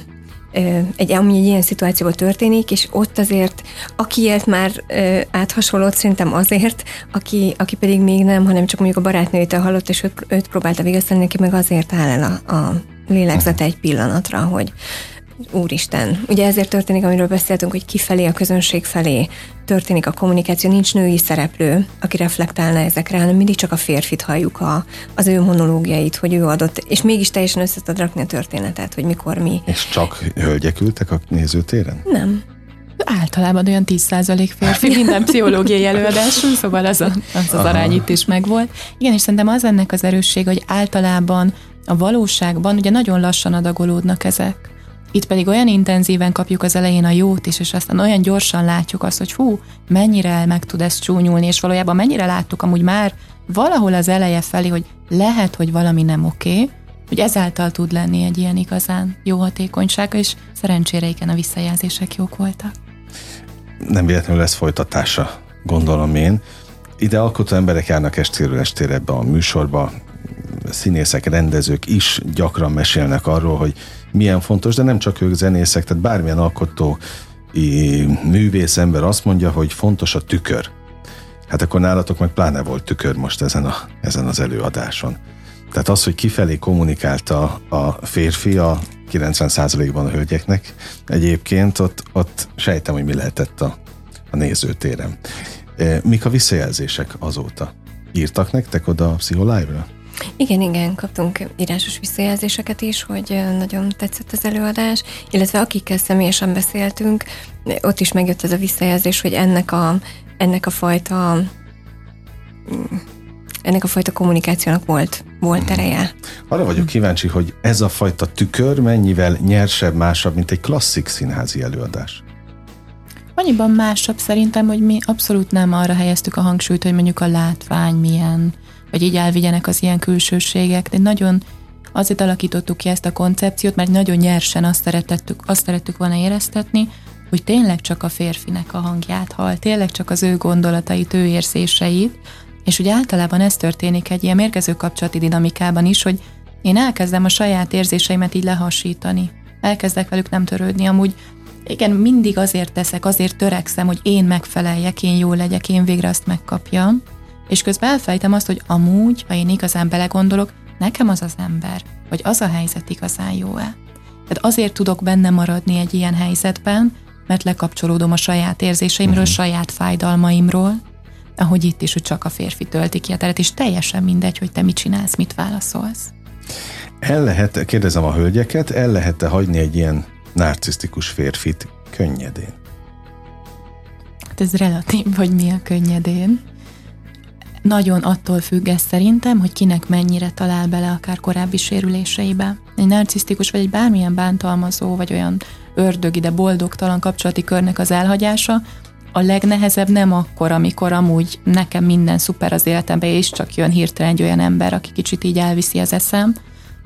egy, ami egy ilyen szituációban történik, és ott azért, aki élt már ö, áthasonlót, szerintem azért, aki, aki pedig még nem, hanem csak mondjuk a barátnőjétől hallott, és őt, őt próbálta vigasztani, neki meg azért áll el a, a lélegzete egy pillanatra, hogy, Úristen, ugye ezért történik, amiről beszéltünk, hogy kifelé, a közönség felé történik a kommunikáció, nincs női szereplő, aki reflektálna ezekre, hanem mindig csak a férfit halljuk a, az ő monológiait, hogy ő adott, és mégis teljesen össze tud rakni a történetet, hogy mikor mi. És csak hölgyek ültek a nézőtéren? Nem. Általában olyan 10% férfi minden pszichológiai előadáson, szóval az, a, az, az arány itt is megvolt. Igen, és szerintem az ennek az erősség, hogy általában a valóságban ugye nagyon lassan adagolódnak ezek. Itt pedig olyan intenzíven kapjuk az elején a jót is, és aztán olyan gyorsan látjuk azt, hogy hú, mennyire meg tud ez csúnyulni, és valójában mennyire láttuk amúgy már valahol az eleje felé, hogy lehet, hogy valami nem oké, hogy ezáltal tud lenni egy ilyen igazán jó hatékonysága, és szerencsére igen, a visszajelzések jók voltak. Nem véletlenül lesz folytatása, gondolom én. Ide alkotó emberek járnak estéről estére ebbe a műsorba, színészek, rendezők is gyakran mesélnek arról, hogy milyen fontos, de nem csak ők zenészek, tehát bármilyen alkotó művész ember azt mondja, hogy fontos a tükör. Hát akkor nálatok meg pláne volt tükör most ezen, a, ezen az előadáson. Tehát az, hogy kifelé kommunikálta a férfi a 90%-ban a hölgyeknek, egyébként ott, ott sejtem, hogy mi lehetett a, a nézőtéren. E, mik a visszajelzések azóta? Írtak nektek oda a Pszicholive-ra? Igen, igen, kaptunk írásos visszajelzéseket is, hogy nagyon tetszett az előadás, illetve akikkel személyesen beszéltünk, ott is megjött ez a visszajelzés, hogy ennek a, ennek a fajta ennek a fajta kommunikációnak volt, volt ereje. Arra vagyok kíváncsi, hogy ez a fajta tükör mennyivel nyersebb, másabb, mint egy klasszik színházi előadás. Annyiban másabb szerintem, hogy mi abszolút nem arra helyeztük a hangsúlyt, hogy mondjuk a látvány milyen, vagy így elvigyenek az ilyen külsőségek, de nagyon azért alakítottuk ki ezt a koncepciót, mert nagyon nyersen azt szeretettük, azt szerettük volna éreztetni, hogy tényleg csak a férfinek a hangját hall, tényleg csak az ő gondolatait, ő érzéseit, és ugye általában ez történik egy ilyen mérgező kapcsolati dinamikában is, hogy én elkezdem a saját érzéseimet így lehasítani. Elkezdek velük nem törődni. Amúgy igen, mindig azért teszek, azért törekszem, hogy én megfeleljek, én jó legyek, én végre azt megkapjam. És közben elfejtem azt, hogy amúgy, ha én igazán belegondolok, nekem az az ember, vagy az a helyzet igazán jó-e. Tehát azért tudok benne maradni egy ilyen helyzetben, mert lekapcsolódom a saját érzéseimről, uh-huh. saját fájdalmaimról, ahogy itt is, hogy csak a férfi tölti ki a teret, és teljesen mindegy, hogy te mit csinálsz, mit válaszolsz. El lehet, kérdezem a hölgyeket, el lehet-e hagyni egy ilyen narcisztikus férfit könnyedén? Hát ez relatív, hogy mi a könnyedén. Nagyon attól függ ez szerintem, hogy kinek mennyire talál bele akár korábbi sérüléseibe. Egy narcisztikus vagy egy bármilyen bántalmazó, vagy olyan ördögi, de boldogtalan kapcsolati körnek az elhagyása, a legnehezebb nem akkor, amikor amúgy nekem minden szuper az életemben, és csak jön hirtelen egy olyan ember, aki kicsit így elviszi az eszem,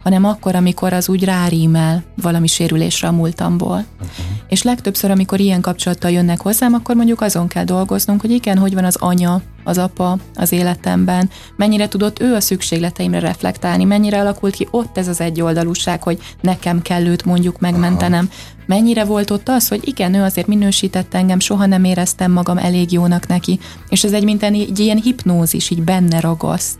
hanem akkor, amikor az úgy rárímel valami sérülésre a múltamból. Uh-huh. És legtöbbször, amikor ilyen kapcsolattal jönnek hozzám, akkor mondjuk azon kell dolgoznunk, hogy igen, hogy van az anya, az apa az életemben, mennyire tudott ő a szükségleteimre reflektálni, mennyire alakult ki ott ez az egyoldalúság, hogy nekem kell őt mondjuk megmentenem, Aha. mennyire volt ott az, hogy igen, ő azért minősített engem, soha nem éreztem magam elég jónak neki, és ez egy minden egy ilyen hipnózis, így benne ragaszt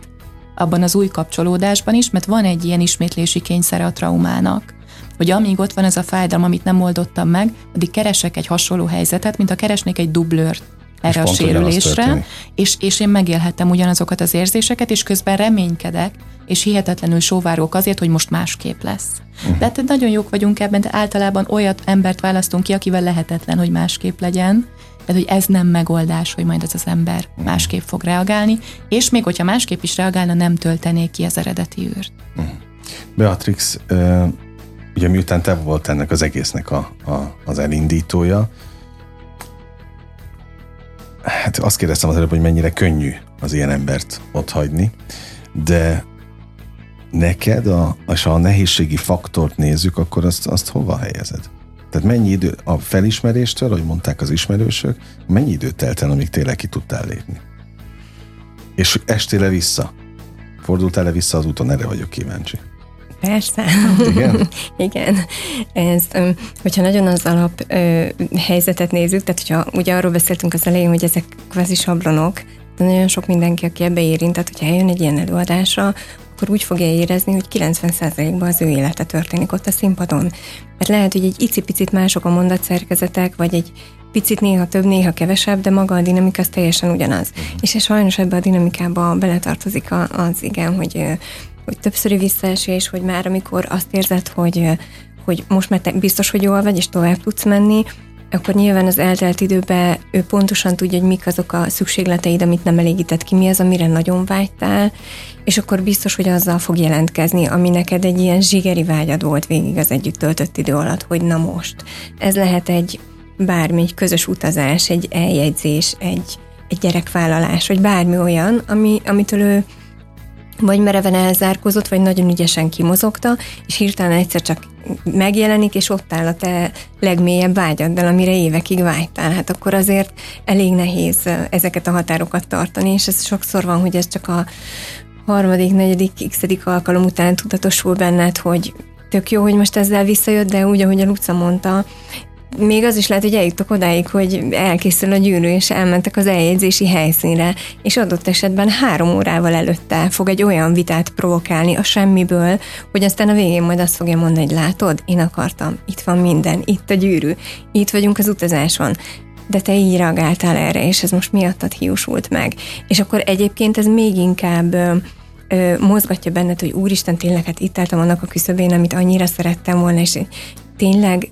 abban az új kapcsolódásban is, mert van egy ilyen ismétlési kényszere a traumának. Hogy amíg ott van ez a fájdalom, amit nem oldottam meg, addig keresek egy hasonló helyzetet, mint a keresnék egy dublőrt erre és a sérülésre, és, és én megélhettem ugyanazokat az érzéseket, és közben reménykedek, és hihetetlenül sóvárok azért, hogy most másképp lesz. Uh-huh. De hát nagyon jók vagyunk ebben, de általában olyat embert választunk ki, akivel lehetetlen, hogy másképp legyen, tehát, hogy ez nem megoldás, hogy majd ez az ember másképp fog reagálni, és még hogyha másképp is reagálna, nem töltenék ki az eredeti űrt. Beatrix, ugye miután te volt ennek az egésznek a, a, az elindítója, hát azt kérdeztem az előbb, hogy mennyire könnyű az ilyen embert ott hagyni, de neked, a, és a nehézségi faktort nézzük, akkor azt, azt hova helyezed? Tehát mennyi idő a felismeréstől, ahogy mondták az ismerősök, mennyi időt telt el, amíg tényleg ki tudtál lépni? És estél-e vissza? Fordultál-e vissza az úton? Erre vagyok kíváncsi. Persze. Igen? Igen. Ez, hogyha nagyon az alap ö, helyzetet nézzük, tehát hogyha ugye arról beszéltünk az elején, hogy ezek kvázi sablonok, de nagyon sok mindenki, aki ebbe érint, tehát hogyha eljön egy ilyen előadásra, akkor úgy fogja érezni, hogy 90%-ban az ő élete történik ott a színpadon. Mert lehet, hogy egy icipicit mások a mondatszerkezetek, vagy egy picit néha több, néha kevesebb, de maga a dinamika az teljesen ugyanaz. Uh-huh. És sajnos ebbe a dinamikába beletartozik az igen, hogy, hogy többszöri visszaesés, hogy már amikor azt érzed, hogy, hogy most már te biztos, hogy jól vagy, és tovább tudsz menni, akkor nyilván az eltelt időben ő pontosan tudja, hogy mik azok a szükségleteid, amit nem elégített ki, mi az, amire nagyon vágytál, és akkor biztos, hogy azzal fog jelentkezni, ami neked egy ilyen zsigeri vágyad volt végig az együtt töltött idő alatt, hogy na most. Ez lehet egy bármi, egy közös utazás, egy eljegyzés, egy, egy gyerekvállalás, vagy bármi olyan, ami, amitől ő vagy mereven elzárkozott, vagy nagyon ügyesen kimozogta, és hirtelen egyszer csak megjelenik, és ott áll a te legmélyebb vágyaddal, amire évekig vágytál. Hát akkor azért elég nehéz ezeket a határokat tartani, és ez sokszor van, hogy ez csak a, harmadik, negyedik, x alkalom után tudatosul benned, hogy tök jó, hogy most ezzel visszajött, de úgy, ahogy a Luca mondta, még az is lehet, hogy eljutottak odáig, hogy elkészül a gyűrű, és elmentek az eljegyzési helyszínre, és adott esetben három órával előtte fog egy olyan vitát provokálni a semmiből, hogy aztán a végén majd azt fogja mondani, hogy látod, én akartam, itt van minden, itt a gyűrű, itt vagyunk az utazáson, de te így reagáltál erre, és ez most miattad hiúsult meg. És akkor egyébként ez még inkább ö, mozgatja benned, hogy úristen, tényleg, hát itt álltam annak a küszöbén, amit annyira szerettem volna, és tényleg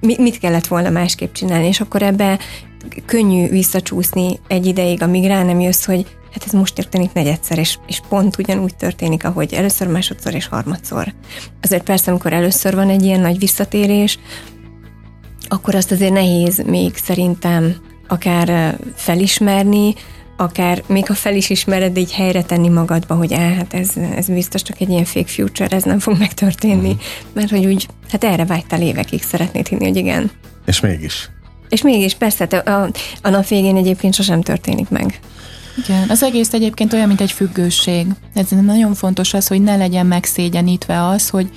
mit kellett volna másképp csinálni, és akkor ebbe könnyű visszacsúszni egy ideig, amíg rá nem jössz, hogy hát ez most történik negyedszer, és, és pont ugyanúgy történik, ahogy először, másodszor és harmadszor. Azért persze, amikor először van egy ilyen nagy visszatérés, akkor azt azért nehéz még szerintem akár felismerni, akár még ha fel is ismered, így helyre tenni magadba, hogy á, hát ez, ez biztos csak egy ilyen fake future, ez nem fog megtörténni, uh-huh. mert hogy úgy, hát erre vágytál évekig, szeretnéd hinni, hogy igen. És mégis. És mégis, persze, hát a, a nap végén egyébként sosem történik meg. Igen, az egész egyébként olyan, mint egy függőség. Ez nagyon fontos az, hogy ne legyen megszégyenítve az, hogy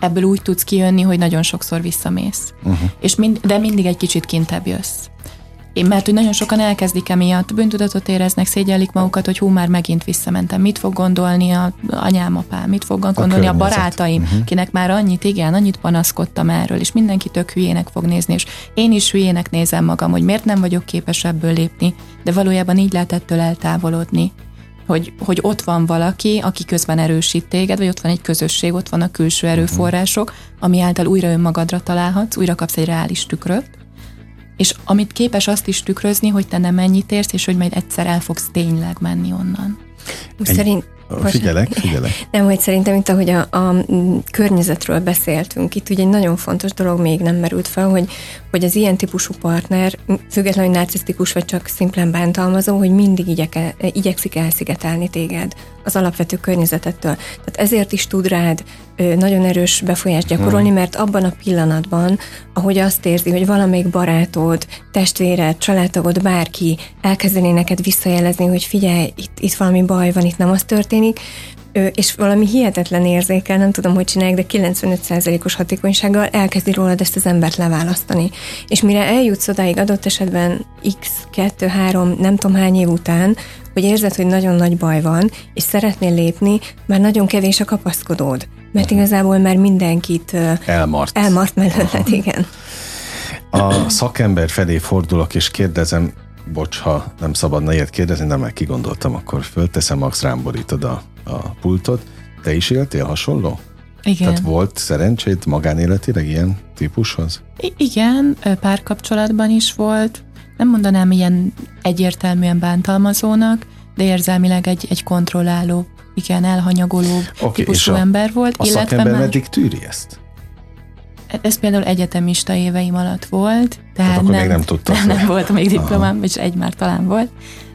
ebből úgy tudsz kijönni, hogy nagyon sokszor visszamész. Uh-huh. És mind, de mindig egy kicsit kintebb jössz. Én, mert hogy nagyon sokan elkezdik emiatt, bűntudatot éreznek, szégyellik magukat, hogy hú, már megint visszamentem. Mit fog gondolni a anyám, apám, mit fog gondolni a, a barátaim, uh-huh. kinek már annyit, igen, annyit panaszkodtam erről, és mindenki tök hülyének fog nézni, és én is hülyének nézem magam, hogy miért nem vagyok képes ebből lépni, de valójában így lehet ettől eltávolodni. Hogy, hogy ott van valaki, aki közben erősít téged, vagy ott van egy közösség, ott van a külső mhm. erőforrások, ami által újra önmagadra találhatsz, újra kapsz egy reális tükröt, és amit képes azt is tükrözni, hogy te nem mennyit érsz, és hogy majd egyszer el fogsz tényleg menni onnan. Egy, Szerint, Figyelek, figyelek. Nem, hogy szerintem itt, ahogy a, a környezetről beszéltünk, itt ugye egy nagyon fontos dolog még nem merült fel, hogy, hogy az ilyen típusú partner, függetlenül, hogy narcisztikus vagy csak szimplán bántalmazó, hogy mindig igyeke, igyekszik elszigetelni téged az alapvető környezetettől. Tehát ezért is tud rád nagyon erős befolyást gyakorolni, hmm. mert abban a pillanatban, ahogy azt érzi, hogy valamelyik barátod, testvéred, családtagod, bárki elkezdené neked visszajelezni, hogy figyelj, itt, itt valami baj van, itt nem az történik, és valami hihetetlen érzékel, nem tudom, hogy csinálják, de 95%-os hatékonysággal elkezdi rólad ezt az embert leválasztani. És mire eljutsz odáig adott esetben x, 2, 3, nem tudom hány év után, hogy érzed, hogy nagyon nagy baj van, és szeretnél lépni, már nagyon kevés a kapaszkodód. Mert mhm. igazából már mindenkit elmart, elmart mellett, igen. A szakember felé fordulok, és kérdezem, bocs, ha nem szabadna ilyet kérdezni, de már kigondoltam, akkor fölteszem, Max rám borítod a, a pultot. Te is éltél hasonló? Igen. Tehát volt szerencsét magánéletileg ilyen típushoz? I- igen, párkapcsolatban is volt. Nem mondanám ilyen egyértelműen bántalmazónak, de érzelmileg egy, egy kontrolláló, igen, elhanyagoló okay, típusú ember volt. A illetve szakember már... meddig tűri ezt? Ez például egyetemista éveim alatt volt. Tehát hát akkor nem, még nem tudtam. Nem, nem volt még diplomám, vagy egy már talán volt.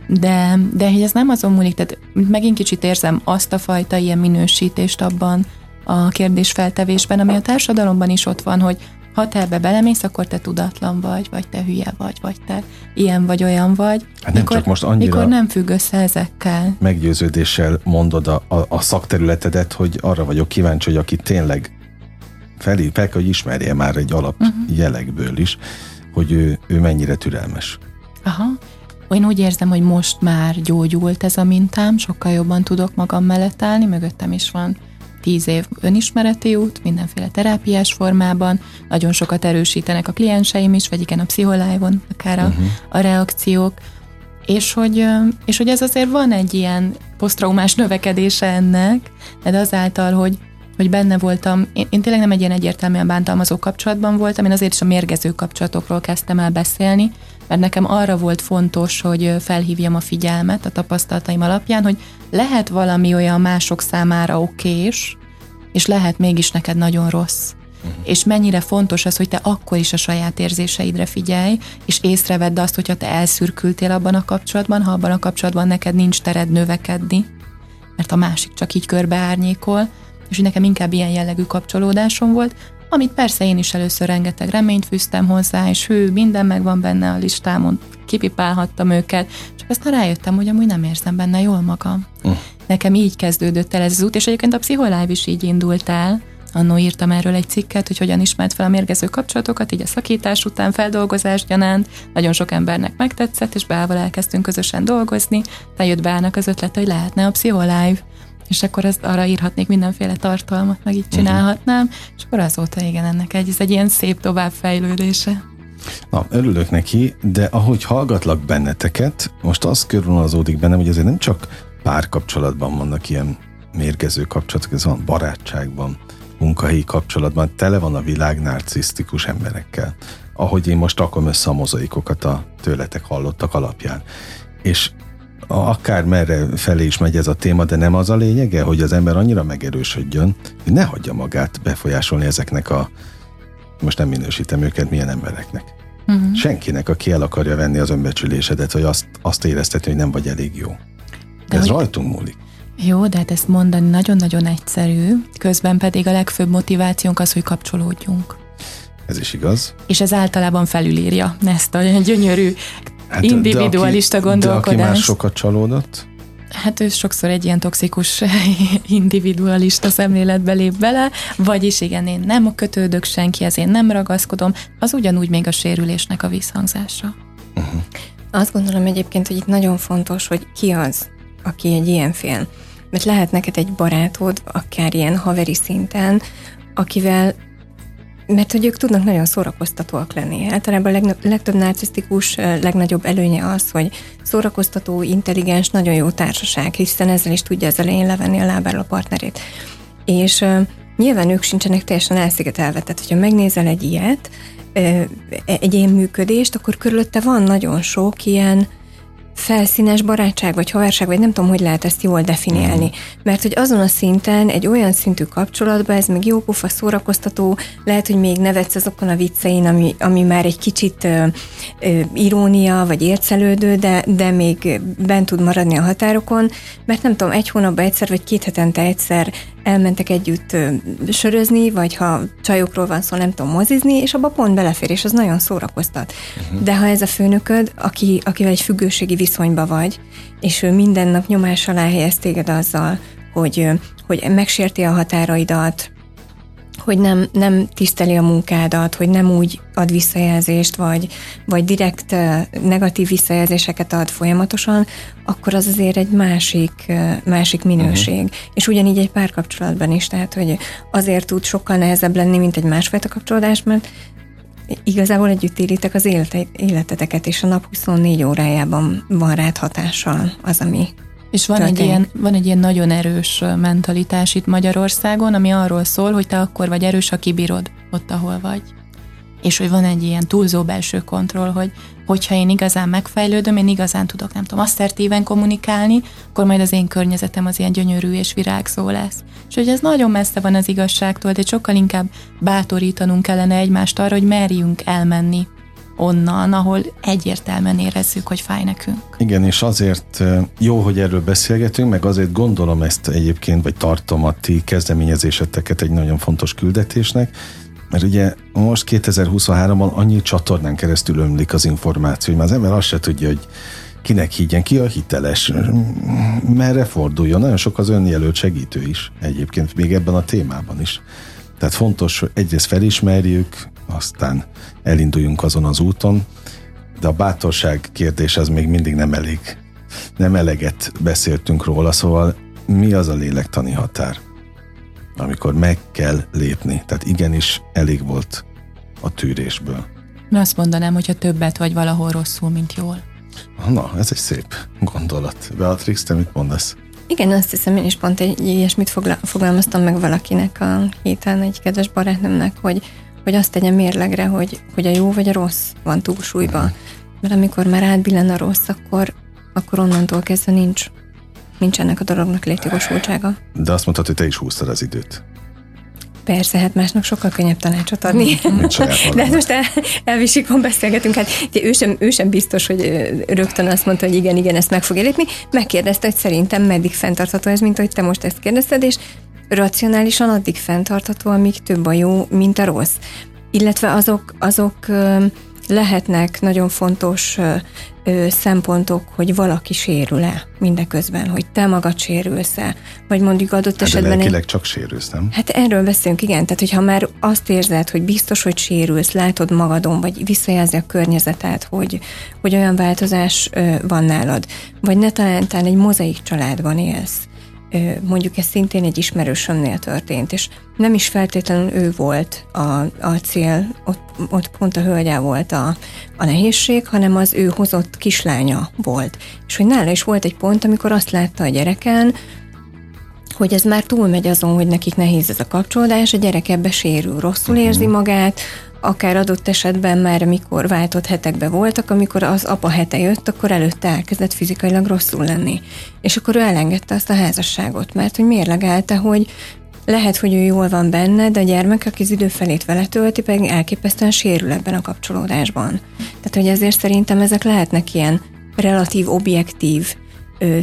De, de hogy ez nem azon múlik, tehát megint kicsit érzem azt a fajta ilyen minősítést abban a kérdésfeltevésben, ami a társadalomban is ott van, hogy ha te ebbe belemész, akkor te tudatlan vagy, vagy te hülye vagy, vagy te ilyen vagy, olyan vagy. Hát nem mikor, csak most annyira mikor nem függ össze ezekkel. Meggyőződéssel mondod a, a, a szakterületedet, hogy arra vagyok kíváncsi, hogy aki tényleg felé, fel kell, hogy ismerje már egy alap uh-huh. jelekből is, hogy ő, ő mennyire türelmes. Aha. Én úgy érzem, hogy most már gyógyult ez a mintám, sokkal jobban tudok magam mellett állni, mögöttem is van tíz év önismereti út, mindenféle terápiás formában, nagyon sokat erősítenek a klienseim is, vagy igen, a pszicholájvon akár a, uh-huh. a reakciók, és hogy, és hogy ez azért van egy ilyen posztraumás növekedése ennek, de azáltal, hogy hogy benne voltam, én, én tényleg nem egy ilyen egyértelműen bántalmazó kapcsolatban voltam, én azért is a mérgező kapcsolatokról kezdtem el beszélni, mert nekem arra volt fontos, hogy felhívjam a figyelmet a tapasztalataim alapján, hogy lehet valami olyan mások számára okés, és lehet mégis neked nagyon rossz. Uh-huh. És mennyire fontos az, hogy te akkor is a saját érzéseidre figyelj, és észrevedd azt, hogyha te elszürkültél abban a kapcsolatban, ha abban a kapcsolatban neked nincs tered növekedni, mert a másik csak így körbeárnyékol, és hogy nekem inkább ilyen jellegű kapcsolódásom volt, amit persze én is először rengeteg reményt fűztem hozzá, és hű, minden megvan benne a listámon, kipipálhattam őket, csak aztán rájöttem, hogy amúgy nem érzem benne jól magam. Uh. nekem így kezdődött el ez az út, és egyébként a Pszicholive is így indult el, Annó írtam erről egy cikket, hogy hogyan ismert fel a mérgező kapcsolatokat, így a szakítás után, feldolgozás gyanánt. Nagyon sok embernek megtetszett, és Beával elkezdtünk közösen dolgozni. Tehát jött Beának az ötlet, hogy lehetne a Pszicholive és akkor ezt arra írhatnék mindenféle tartalmat, meg így csinálhatnám, uh-huh. és akkor azóta igen, ennek egy, ez egy ilyen szép továbbfejlődése. Na, örülök neki, de ahogy hallgatlak benneteket, most az körvonalazódik bennem, hogy azért nem csak párkapcsolatban vannak ilyen mérgező kapcsolatok, ez van barátságban, munkahelyi kapcsolatban, tele van a világ narcisztikus emberekkel. Ahogy én most rakom össze a mozaikokat a tőletek hallottak alapján. És akár merre felé is megy ez a téma, de nem az a lényege, hogy az ember annyira megerősödjön, hogy ne hagyja magát befolyásolni ezeknek a, most nem minősítem őket, milyen embereknek. Uh-huh. Senkinek, aki el akarja venni az önbecsülésedet, vagy azt, azt érezteti, hogy nem vagy elég jó. De ez hogy... rajtunk múlik. Jó, de hát ezt mondani nagyon-nagyon egyszerű, közben pedig a legfőbb motivációnk az, hogy kapcsolódjunk. Ez is igaz. És ez általában felülírja ezt a gyönyörű hát, individualista de aki, gondolkodást. De aki már sokat csalódott? Hát ő sokszor egy ilyen toxikus individualista szemléletbe lép bele, vagyis igen, én nem kötődök senkihez, én nem ragaszkodom, az ugyanúgy még a sérülésnek a visszhangzása. Uh-huh. Azt gondolom egyébként, hogy itt nagyon fontos, hogy ki az, aki egy ilyen fél. Mert lehet neked egy barátod, akár ilyen haveri szinten, akivel mert hogy ők tudnak nagyon szórakoztatóak lenni. Általában a legtöbb narcisztikus legnagyobb előnye az, hogy szórakoztató, intelligens, nagyon jó társaság, hiszen ezzel is tudja az elején levenni a lábáról a partnerét. És uh, nyilván ők sincsenek teljesen elszigetelve, tehát hogyha megnézel egy ilyet, uh, egy ilyen működést, akkor körülötte van nagyon sok ilyen felszínes barátság, vagy haverság, vagy nem tudom, hogy lehet ezt jól definiálni. Mm. Mert hogy azon a szinten, egy olyan szintű kapcsolatban, ez még jó pofa szórakoztató, lehet, hogy még nevetsz azokon a viccein, ami, ami már egy kicsit ö, ö, irónia, vagy ércelődő, de, de még bent tud maradni a határokon, mert nem tudom, egy hónapban egyszer, vagy két hetente egyszer elmentek együtt sörözni, vagy ha csajokról van szó, nem tudom, mozizni, és abba pont belefér, és az nagyon szórakoztat. Uh-huh. De ha ez a főnököd, aki, akivel egy függőségi viszonyba vagy, és ő minden nap nyomás alá helyez téged azzal, hogy, hogy megsérti a határaidat, hogy nem, nem tiszteli a munkádat, hogy nem úgy ad visszajelzést, vagy, vagy direkt negatív visszajelzéseket ad folyamatosan, akkor az azért egy másik, másik minőség. Uh-huh. És ugyanígy egy párkapcsolatban is, tehát hogy azért tud sokkal nehezebb lenni, mint egy másfajta kapcsolódás, mert igazából együtt élitek az életeteket, és a nap 24 órájában van rád hatással az, ami és van egy, ilyen, van egy ilyen nagyon erős mentalitás itt Magyarországon, ami arról szól, hogy te akkor vagy erős, ha kibírod ott, ahol vagy. És hogy van egy ilyen túlzó belső kontroll, hogy hogyha én igazán megfejlődöm, én igazán tudok, nem tudom, asszertíven kommunikálni, akkor majd az én környezetem az ilyen gyönyörű és virágzó lesz. És hogy ez nagyon messze van az igazságtól, de sokkal inkább bátorítanunk kellene egymást arra, hogy merjünk elmenni onnan, ahol egyértelműen érezzük, hogy fáj nekünk. Igen, és azért jó, hogy erről beszélgetünk, meg azért gondolom ezt egyébként, vagy tartom a ti kezdeményezéseteket egy nagyon fontos küldetésnek, mert ugye most 2023-ban annyi csatornán keresztül ömlik az információ, hogy már az ember azt se tudja, hogy kinek higgyen, ki a hiteles, merre forduljon. Nagyon sok az önjelölt segítő is egyébként, még ebben a témában is. Tehát fontos, hogy egyrészt felismerjük, aztán elinduljunk azon az úton, de a bátorság kérdés az még mindig nem elég. Nem eleget beszéltünk róla, szóval mi az a lélektani határ, amikor meg kell lépni. Tehát igenis elég volt a tűrésből. Na azt mondanám, hogyha többet vagy valahol rosszul, mint jól. Na, ez egy szép gondolat. Beatrix, te mit mondasz? Igen, azt hiszem, én is pont egy ilyesmit fogalmaztam meg valakinek a héten, egy kedves barátnőmnek, hogy hogy azt tegyen mérlegre, hogy, hogy a jó vagy a rossz van túlsúlyban. Mert amikor már átbillen a rossz, akkor, akkor onnantól kezdve nincs, nincs ennek a dolognak létjogosultsága. De azt mondtad, hogy te is húztad az időt. Persze, hát másnak sokkal könnyebb tanácsot adni. De hát most el, elvisikon beszélgetünk, hát ugye ő sem, ő sem biztos, hogy rögtön azt mondta, hogy igen, igen, ezt meg fogja lépni. Megkérdezte, hogy szerintem meddig fenntartható ez, mint hogy te most ezt kérdezted, és racionálisan addig fenntartható, amíg több a jó, mint a rossz. Illetve azok, azok lehetnek nagyon fontos szempontok, hogy valaki sérül-e mindeközben, hogy te magad sérülsz-e, vagy mondjuk adott Hát esetben... lelkileg csak sérülsz, nem? Hát erről beszélünk, igen. Tehát, hogyha már azt érzed, hogy biztos, hogy sérülsz, látod magadon, vagy visszajelzi a környezetet, hogy, hogy olyan változás van nálad, vagy ne talán egy mozaik családban élsz, mondjuk ez szintén egy ismerősömnél történt, és nem is feltétlenül ő volt a, a cél, ott, ott pont a hölgyel volt a, a nehézség, hanem az ő hozott kislánya volt. És hogy nála is volt egy pont, amikor azt látta a gyereken, hogy ez már túlmegy azon, hogy nekik nehéz ez a kapcsolódás, a gyerek ebbe sérül, rosszul érzi magát, akár adott esetben már, amikor váltott hetekbe voltak, amikor az apa hete jött, akkor előtte elkezdett fizikailag rosszul lenni. És akkor ő elengedte azt a házasságot, mert hogy mérlegelte, hogy lehet, hogy ő jól van benne, de a gyermek, aki az idő felét vele tölti, pedig elképesztően sérül ebben a kapcsolódásban. Tehát, hogy ezért szerintem ezek lehetnek ilyen relatív, objektív ö,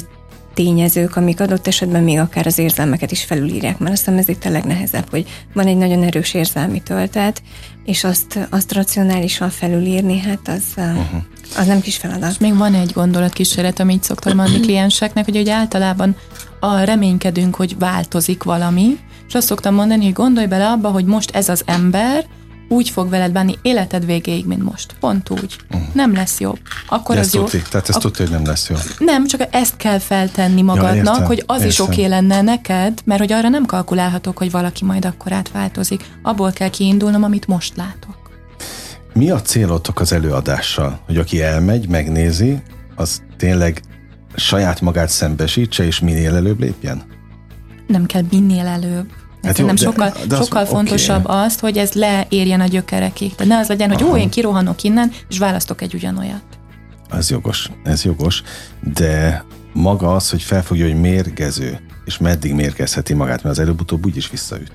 tényezők, amik adott esetben még akár az érzelmeket is felülírják, mert azt hiszem ez itt a legnehezebb, hogy van egy nagyon erős érzelmi töltet, és azt, azt racionálisan felülírni, hát az, uh-huh. az nem kis feladat. És még van egy gondolatkísérlet, amit szoktam mondani klienseknek, hogy, hogy általában a reménykedünk, hogy változik valami, és azt szoktam mondani, hogy gondolj bele abba, hogy most ez az ember úgy fog veled bánni életed végéig, mint most. Pont úgy. Uh-huh. Nem lesz jobb. Akkor De az jó. tudni, tehát ezt Ak- tudja, hogy nem lesz jó. Nem, csak ezt kell feltenni magadnak, értem, hogy az is értem. oké okay lenne neked, mert hogy arra nem kalkulálhatok, hogy valaki majd akkor átváltozik. Abból kell kiindulnom, amit most látok. Mi a célotok az előadással? Hogy aki elmegy, megnézi, az tényleg saját magát szembesítse, és minél előbb lépjen? Nem kell minél előbb. Hát jó, de- sokkal, de az- sokkal fontosabb az, hogy ez leérjen a gyökerekig. De ne az legyen, hogy Aha. ó, én kirohanok innen, és választok egy ugyanolyat. Ez jogos, ez jogos, de maga az, hogy felfogja, hogy mérgező, és meddig mérgezheti magát, mert az előbb-utóbb úgyis visszaüt.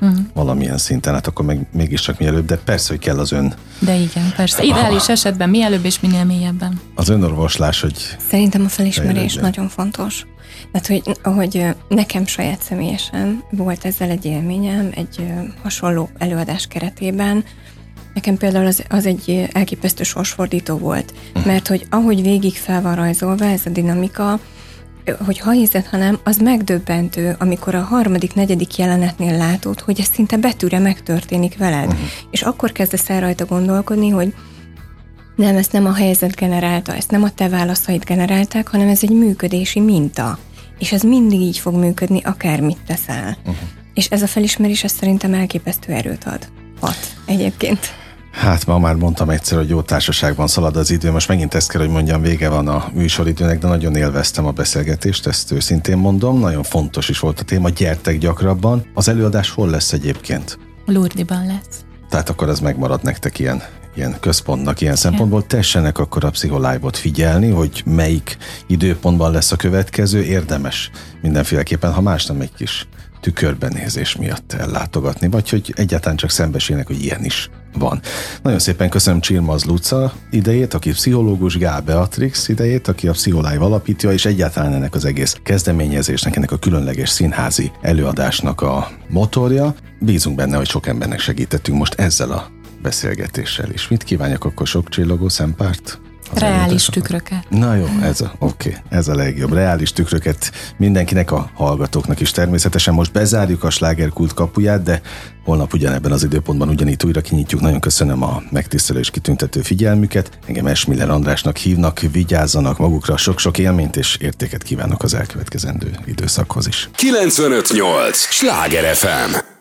Mhm. Valamilyen szinten, hát akkor meg mégiscsak mielőbb, de persze, hogy kell az ön, De igen, persze. Ideális esetben mielőbb és minél mélyebben. az önorvoslás, hogy Szerintem a felismerés Fejlődjön. nagyon fontos. Tehát, hogy, hogy nekem saját személyesen volt ezzel egy élményem, egy hasonló előadás keretében. Nekem például az, az egy elképesztő sorsfordító volt, mert hogy ahogy végig fel van rajzolva ez a dinamika, hogy ha hiszed, ha nem, az megdöbbentő, amikor a harmadik, negyedik jelenetnél látod, hogy ez szinte betűre megtörténik veled. Uh-huh. És akkor kezdesz el rajta gondolkodni, hogy nem, ezt nem a helyzet generálta, ezt nem a te válaszaid generálták, hanem ez egy működési minta. És ez mindig így fog működni, akármit teszel. Uh-huh. És ez a felismerés, ez szerintem elképesztő erőt ad. Hat egyébként. Hát ma már mondtam egyszer, hogy jó társaságban szalad az idő, most megint ezt kell, hogy mondjam, vége van a műsoridőnek, de nagyon élveztem a beszélgetést, ezt őszintén mondom, nagyon fontos is volt a téma, gyertek gyakrabban. Az előadás hol lesz egyébként? Lourdiban lesz. Tehát akkor ez megmarad nektek ilyen, ilyen központnak, ilyen szempontból. Tessenek akkor a Pszicholive-ot figyelni, hogy melyik időpontban lesz a következő, érdemes mindenféleképpen, ha más nem egy kis tükörbenézés miatt ellátogatni, vagy hogy egyáltalán csak szembesülnek, hogy ilyen is van. Nagyon szépen köszönöm Csirmaz Luca idejét, aki pszichológus, Gál Beatrix idejét, aki a Pszicholive alapítja, és egyáltalán ennek az egész kezdeményezésnek, ennek a különleges színházi előadásnak a motorja. Bízunk benne, hogy sok embernek segítettünk most ezzel a beszélgetéssel is. Mit kívánjak akkor sok csillogó szempárt? Reális tükröket. Na jó, ez a, oké, okay, ez a legjobb. Reális tükröket mindenkinek, a hallgatóknak is természetesen. Most bezárjuk a slágerkult kapuját, de holnap ugyanebben az időpontban ugyanígy újra kinyitjuk. Nagyon köszönöm a megtisztelő és kitüntető figyelmüket. Engem Esmiller Andrásnak hívnak, vigyázzanak magukra, sok-sok élményt és értéket kívánok az elkövetkezendő időszakhoz is. 958! Sláger FM!